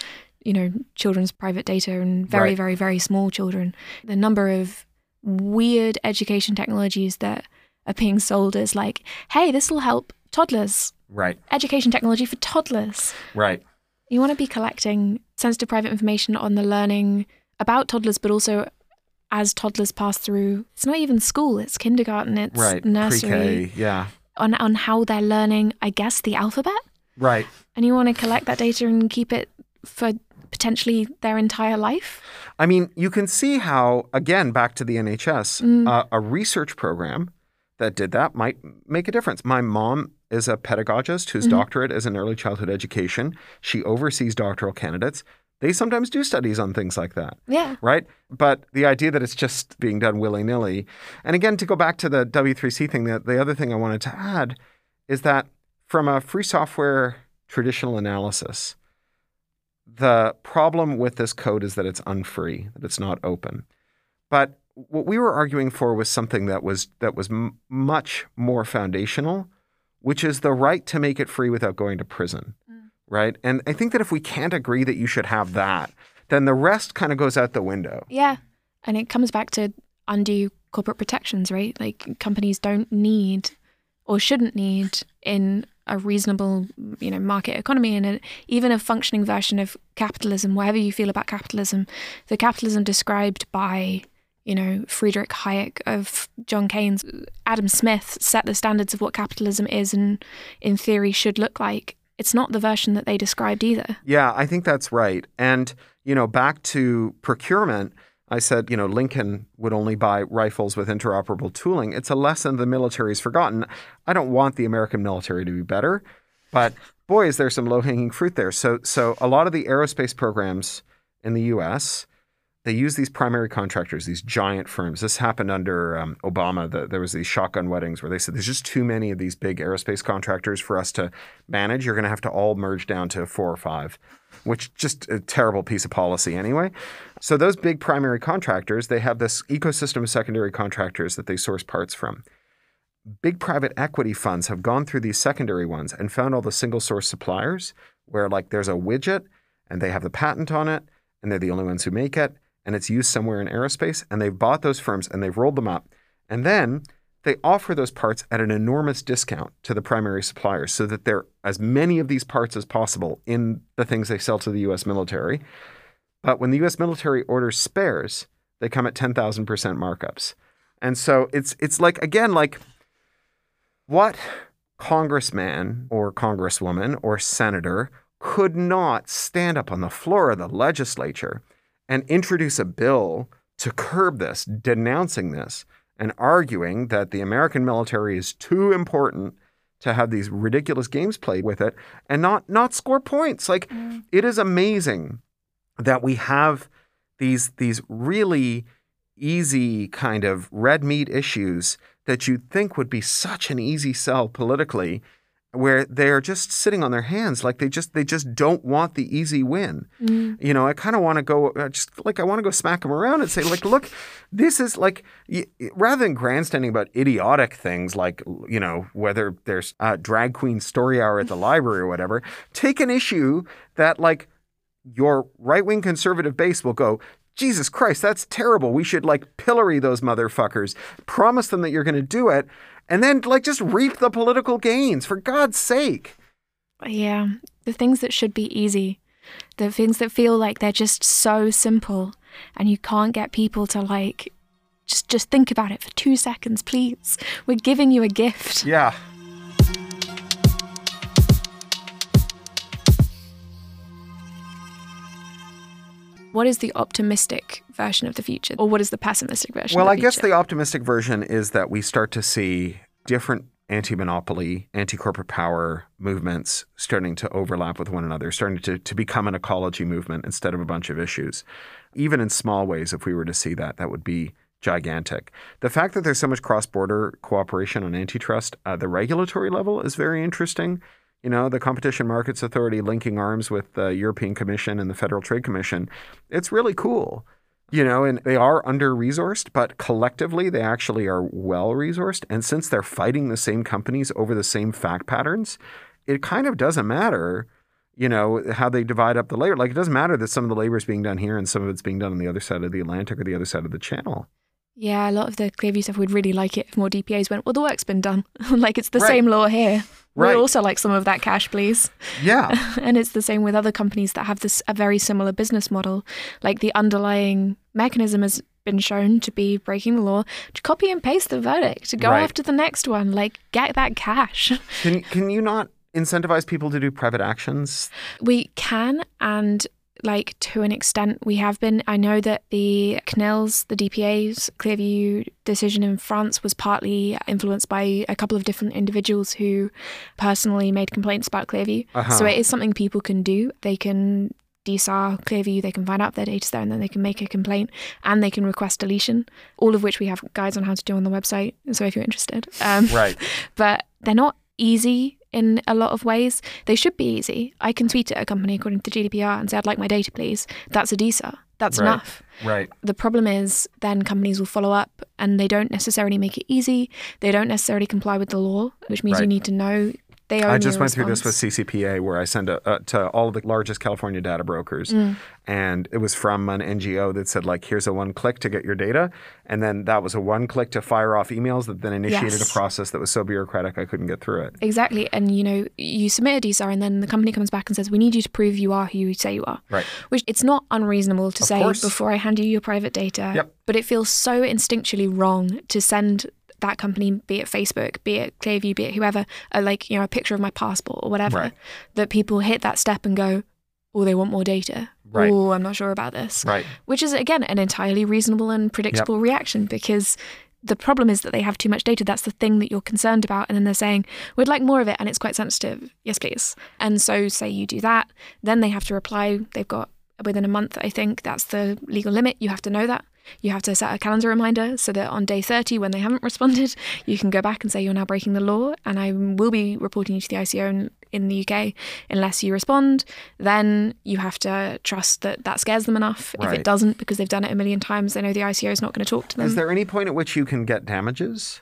you know children's private data and very right. very very small children the number of weird education technologies that are being sold as like hey this will help toddlers. Right. Education technology for toddlers. Right. You want to be collecting sensitive private information on the learning about toddlers, but also as toddlers pass through. It's not even school; it's kindergarten, it's right. nursery. Pre-K, yeah. On on how they're learning, I guess the alphabet. Right. And you want to collect that data and keep it for potentially their entire life. I mean, you can see how, again, back to the NHS, mm. uh, a research program that did that might make a difference. My mom is a pedagogist whose mm-hmm. doctorate is in early childhood education. She oversees doctoral candidates. They sometimes do studies on things like that. Yeah. Right? But the idea that it's just being done willy nilly. And again, to go back to the W3C thing, the, the other thing I wanted to add is that from a free software traditional analysis, the problem with this code is that it's unfree, that it's not open. But what we were arguing for was something that was that was m- much more foundational, which is the right to make it free without going to prison, mm. right? And I think that if we can't agree that you should have that, then the rest kind of goes out the window. Yeah, and it comes back to undue corporate protections, right? Like companies don't need or shouldn't need in a reasonable, you know, market economy and a, even a functioning version of capitalism, whatever you feel about capitalism, the capitalism described by you know, Friedrich Hayek of John Keynes, Adam Smith set the standards of what capitalism is and in theory should look like. It's not the version that they described either. Yeah, I think that's right. And, you know, back to procurement, I said, you know, Lincoln would only buy rifles with interoperable tooling. It's a lesson the military's forgotten. I don't want the American military to be better, but boy, is there some low-hanging fruit there. So so a lot of the aerospace programs in the US they use these primary contractors, these giant firms. This happened under um, Obama. The, there was these shotgun weddings where they said there's just too many of these big aerospace contractors for us to manage. You're going to have to all merge down to four or five, which just a terrible piece of policy anyway. So those big primary contractors, they have this ecosystem of secondary contractors that they source parts from. Big private equity funds have gone through these secondary ones and found all the single source suppliers where like there's a widget and they have the patent on it and they're the only ones who make it and it's used somewhere in aerospace, and they've bought those firms and they've rolled them up. And then they offer those parts at an enormous discount to the primary suppliers so that there are as many of these parts as possible in the things they sell to the US military. But when the US military orders spares, they come at 10,000% markups. And so it's it's like again like what congressman or congresswoman or senator could not stand up on the floor of the legislature and introduce a bill to curb this, denouncing this, and arguing that the American military is too important to have these ridiculous games played with it and not not score points. Like mm. it is amazing that we have these these really easy kind of red meat issues that you'd think would be such an easy sell politically where they're just sitting on their hands like they just they just don't want the easy win you know i kind of want to go uh, just like i want to go smack them around and say like look this is like y- rather than grandstanding about idiotic things like you know whether there's a drag queen story hour at the library or whatever take an issue that like your right-wing conservative base will go Jesus Christ, that's terrible. We should like pillory those motherfuckers. Promise them that you're going to do it and then like just reap the political gains for God's sake. Yeah, the things that should be easy, the things that feel like they're just so simple, and you can't get people to like just just think about it for two seconds, please. We're giving you a gift. Yeah. What is the optimistic version of the future, or what is the pessimistic version? Well, I the guess the optimistic version is that we start to see different anti monopoly, anti corporate power movements starting to overlap with one another, starting to, to become an ecology movement instead of a bunch of issues. Even in small ways, if we were to see that, that would be gigantic. The fact that there's so much cross border cooperation on antitrust at the regulatory level is very interesting. You know, the Competition Markets Authority linking arms with the European Commission and the Federal Trade Commission. It's really cool. You know, and they are under resourced, but collectively they actually are well resourced. And since they're fighting the same companies over the same fact patterns, it kind of doesn't matter, you know, how they divide up the labor. Like it doesn't matter that some of the labor is being done here and some of it's being done on the other side of the Atlantic or the other side of the channel. Yeah, a lot of the Clearview stuff would really like it if more DPAs went, well, the work's been done. like it's the Right. same law here. Right. We'd also like some of that cash, please. Yeah. and it's the same with other companies that have this a very similar business model. Like the underlying mechanism has been shown to be breaking the law. To copy and paste the verdict. To go Right. after the next one. Like get that cash. Can can you not incentivize people to do private actions? We can and like to an extent we have been. I know that the CNILs, the DPA's Clearview decision in France was partly influenced by a couple of different individuals who personally made complaints about Clearview. Uh-huh. So it is something people can do. They can DSAR Clearview, they can find out their data's there and then they can make a complaint and they can request deletion, all of which we have guides on how to do on the website. So if you're interested. Um, Right. but they're not easy in a lot of ways. They should be easy. I can tweet at a company according to GDPR and say, I'd like my data, please. That's a DSA. That's Right. enough. Right. The problem is then companies will follow up and they don't necessarily make it easy. They don't necessarily comply with the law, which means you need to know they owe I just went through this with. CCPA, where I send a, uh, to all of the largest California data brokers, Mm. and it was from an NGO that said like, "Here's a one click to get your data," and then that was a one click to fire off emails that then initiated Yes. a process that was so bureaucratic I couldn't get through it. Exactly. And you know, you submit a DSAR and then the company comes back and says, We need you to prove you are who you say you are. Right. Which it's not unreasonable to Of say course. before I hand you your private data. Yep. But it feels so instinctually wrong to send that company, be it Facebook, be it Clearview, be it whoever, a, like, you know, a picture of my passport or whatever, Right. that people hit that step and go, Oh, they want more data. Right. Oh, I'm not sure about this. Right. Which is again an entirely reasonable and predictable reaction because the problem is that they have too much data. That's the thing that you're concerned about. And then they're saying, we'd like more of it and it's quite sensitive. Yes, please. And so, say you do that, then they have to reply. They've got within a month, I think that's the legal limit. You have to know that. You have to set a calendar reminder so that on day 30, when they haven't responded, you can go back and say, You're now breaking the law. And I will be reporting you to the ICO in, in the UK unless you respond. Then you have to trust that that scares them enough. If it doesn't, because they've done it a million times, they know the ICO is not going to talk to them. Is there any point at which you can get damages?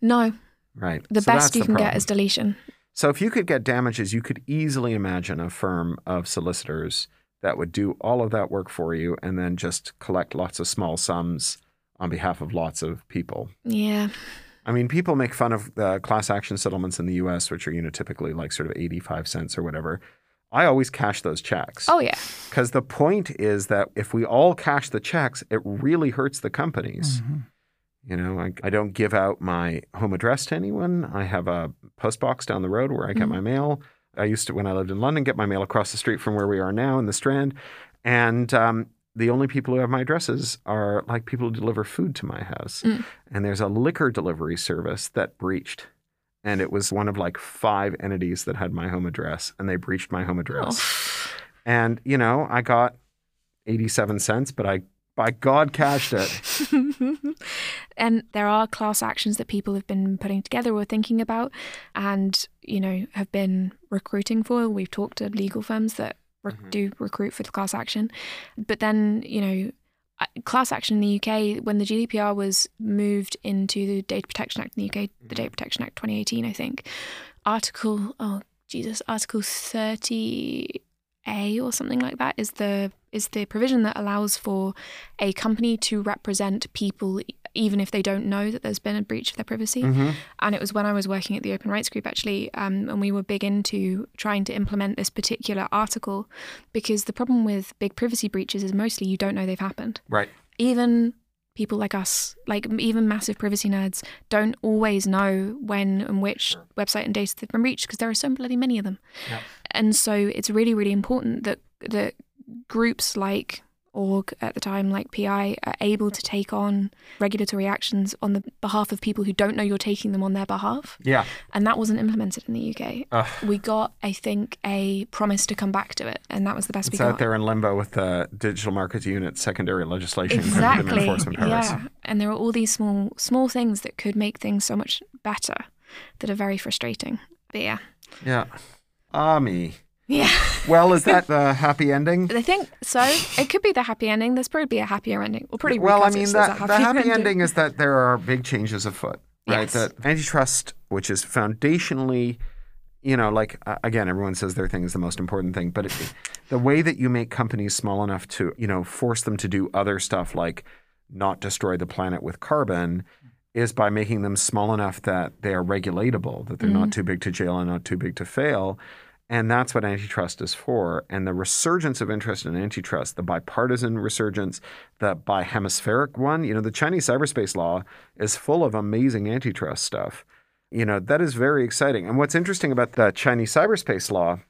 no, Right. the So best you the can get is deletion. So if you could get damages, you could easily imagine a firm of solicitors that would do all of that work for you and then just collect lots of small sums on behalf of lots of people. Yeah. I mean, people make fun of the class action settlements in the US, which are, you know, typically like sort of 85 cents or whatever. I always cash those checks. Oh, yeah. Because the point is that if we all cash the checks, it really hurts the companies. You know, I, I don't give out my home address to anyone. I have a post box down the road where I get Mhm. my mail. I used to, when I lived in London, get my mail across the street from where we are now in the Strand. And um, the only people who have my addresses are like people who deliver food to my house. Mm. And there's a liquor delivery service that breached. And it was one of like five entities that had my home address, and they breached my home address. Oh. And, you know, I got 87 cents, but I, by God, cashed it. and there are class actions that people have been putting together or thinking about and you know have been recruiting for. We've talked to legal firms that re- Mhm. do recruit for the class action. But then you know class action in the UK when the GDPR was moved into the Data Protection Act in the UK the Data Protection Act 2018 I think article oh Jesus article 30 a or something like that is the is the provision that allows for a company to represent people even if they don't know that there's been a breach of their privacy. Mhm. And it was when I was working at the Open Rights Group actually, um, and we were big into trying to implement this particular article because the problem with big privacy breaches is mostly you don't know they've happened. Right. Even people like us, like even massive privacy nerds, don't always know when and which website and data they've been breached because there are so bloody many of them. Yep. And so it's really, really important that that groups like org at the time like pi are able to take on regulatory actions on the behalf of people who don't know you're taking them on their behalf Yeah. and that wasn't implemented in the uk Ugh. we got i think a promise to come back to it and that was the best It's we got out there in limbo with the Digital Markets Unit secondary legislation exactly yeah and there are all these small small things that could make things so much better that are very frustrating but yeah Yeah. Ah, me. Yeah Well, is that the happy ending? I think so. It could be the happy ending. There's probably a happier ending. Well, pretty well, I mean, that, a the happy ending. ending is that there are big changes afoot, right? Yes. That antitrust, which is foundationally, you know, like uh, again, everyone says their thing is the most important thing, but it, the way that you make companies small enough to, you know, force them to do other stuff like not destroy the planet with carbon is by making them small enough that they are regulatable, that they're not too big to jail and not too big to fail. And that's what antitrust is for. And the resurgence of interest in antitrust, the bipartisan resurgence, the bihemispheric one, you know, the Chinese cyberspace law is full of amazing antitrust stuff. You know, that is very exciting. And what's interesting about the Chinese cyberspace law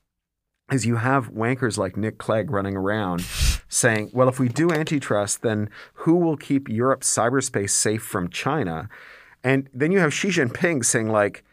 is you have wankers like Nick Clegg running around saying, well, if we do antitrust, then who will keep Europe's cyberspace safe from China? And then you have Xi Jinping saying, like,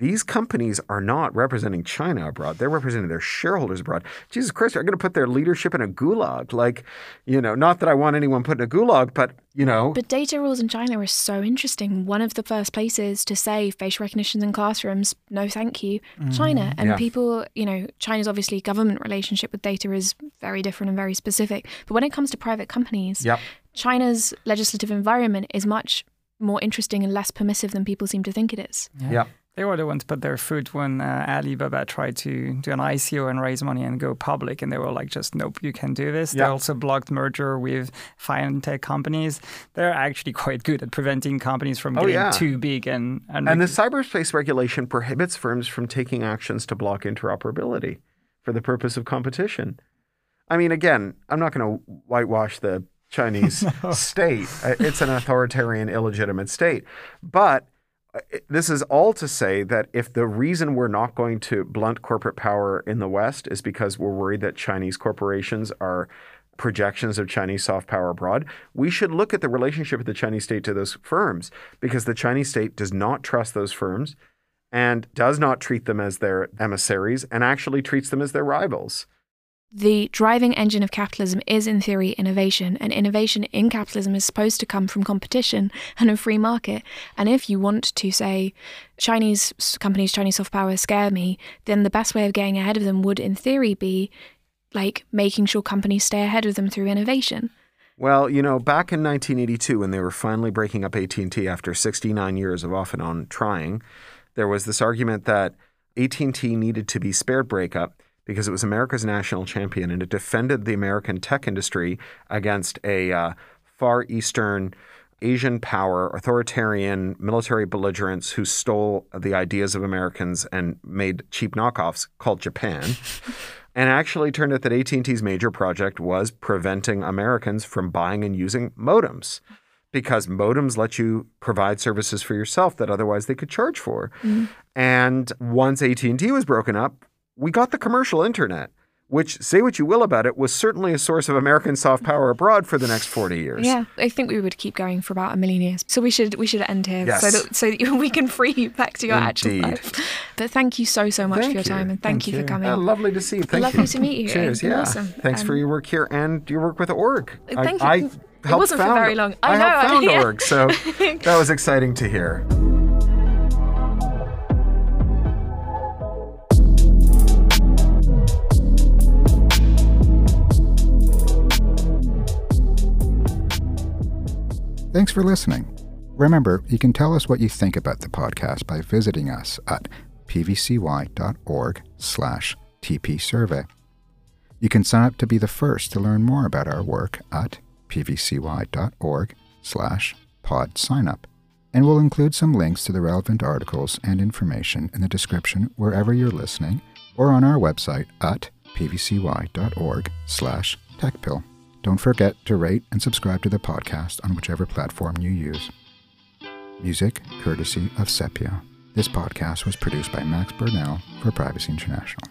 these companies are not representing China abroad. They're representing their shareholders abroad. Jesus Christ, they're going to put their leadership in a gulag. Like, you know, not that I want anyone put in a gulag, but, you know, But data rules in China are so interesting. One of the first places to say facial recognition in classrooms, no thank you, mm-hmm. China. And Yeah. people, you know, China's obviously government relationship with data is very different and very specific. But when it comes to private companies, yep. China's legislative environment is much more interesting and less permissive than people seem to think it is. Yep. They were the ones put their foot when uh, Alibaba tried to do an ICO and raise money and go public, and they were like, "Just nope, you can't do this." They also blocked merger with fintech companies. They're actually quite good at preventing companies from Oh, getting yeah. too big and and, And the cyberspace regulation prohibits firms from taking actions to block interoperability for the purpose of competition. I mean, again, I'm not going to whitewash the Chinese state. Uh, It's an authoritarian, illegitimate state. But this is all to say that if the reason we're not going to blunt corporate power in the West is because we're worried that Chinese corporations are projections of Chinese soft power abroad, we should look at the relationship of the Chinese state to those firms because the Chinese state does not trust those firms and does not treat them as their emissaries and actually treats them as their rivals. The driving engine of capitalism is, in theory, innovation, and innovation in capitalism is supposed to come from competition and a free market. And if you want to say Chinese companies, Chinese soft power scare me, then the best way of getting ahead of them would, in theory, be like making sure companies stay ahead of them through innovation. Well, you know, back in 1982 when they were finally breaking up AT&T after 69 years of off and on trying, there was this argument that AT&T needed to be spared breakup because it was America's national champion and it defended the American tech industry against a uh, far eastern Asian power, authoritarian military belligerents who stole the ideas of Americans and made cheap knockoffs called Japan. and actually turned out that AT&T's major project was preventing Americans from buying and using modems because modems let you provide services for yourself that otherwise they could charge for. And once AT&T was broken up, we got the commercial internet which, say what you will about it, was certainly a source of American soft power abroad for the next 40 years. Yeah, I think we would keep going for about a million years. So we should we should end here Yes. so that so that we can free you back to your actual Indeed. life. But thank you so so much Thank for your you. time and thank, you for coming. Uh, lovely to see you. Thank Lovely you. to meet you. Cheers. Yeah. awesome. Thanks for Um, your work here and your work with org. I- Thank you. I, It wasn't for found- very long. I I, know, helped found yeah. org, so that was exciting to hear. Thanks for listening. Remember, you can tell us what you think about the podcast by visiting us at pvcy.org slash tpsurvey. You can sign up to be the first to learn more about our work at pvcy.org slash pod. And we'll include some links to the relevant articles and information in the description wherever you're listening or on our website at pvcy.org slash techpill. Don't forget to rate and subscribe to the podcast on whichever platform you use. Music courtesy of Sepia. This podcast was produced by Max Burnell for Privacy International.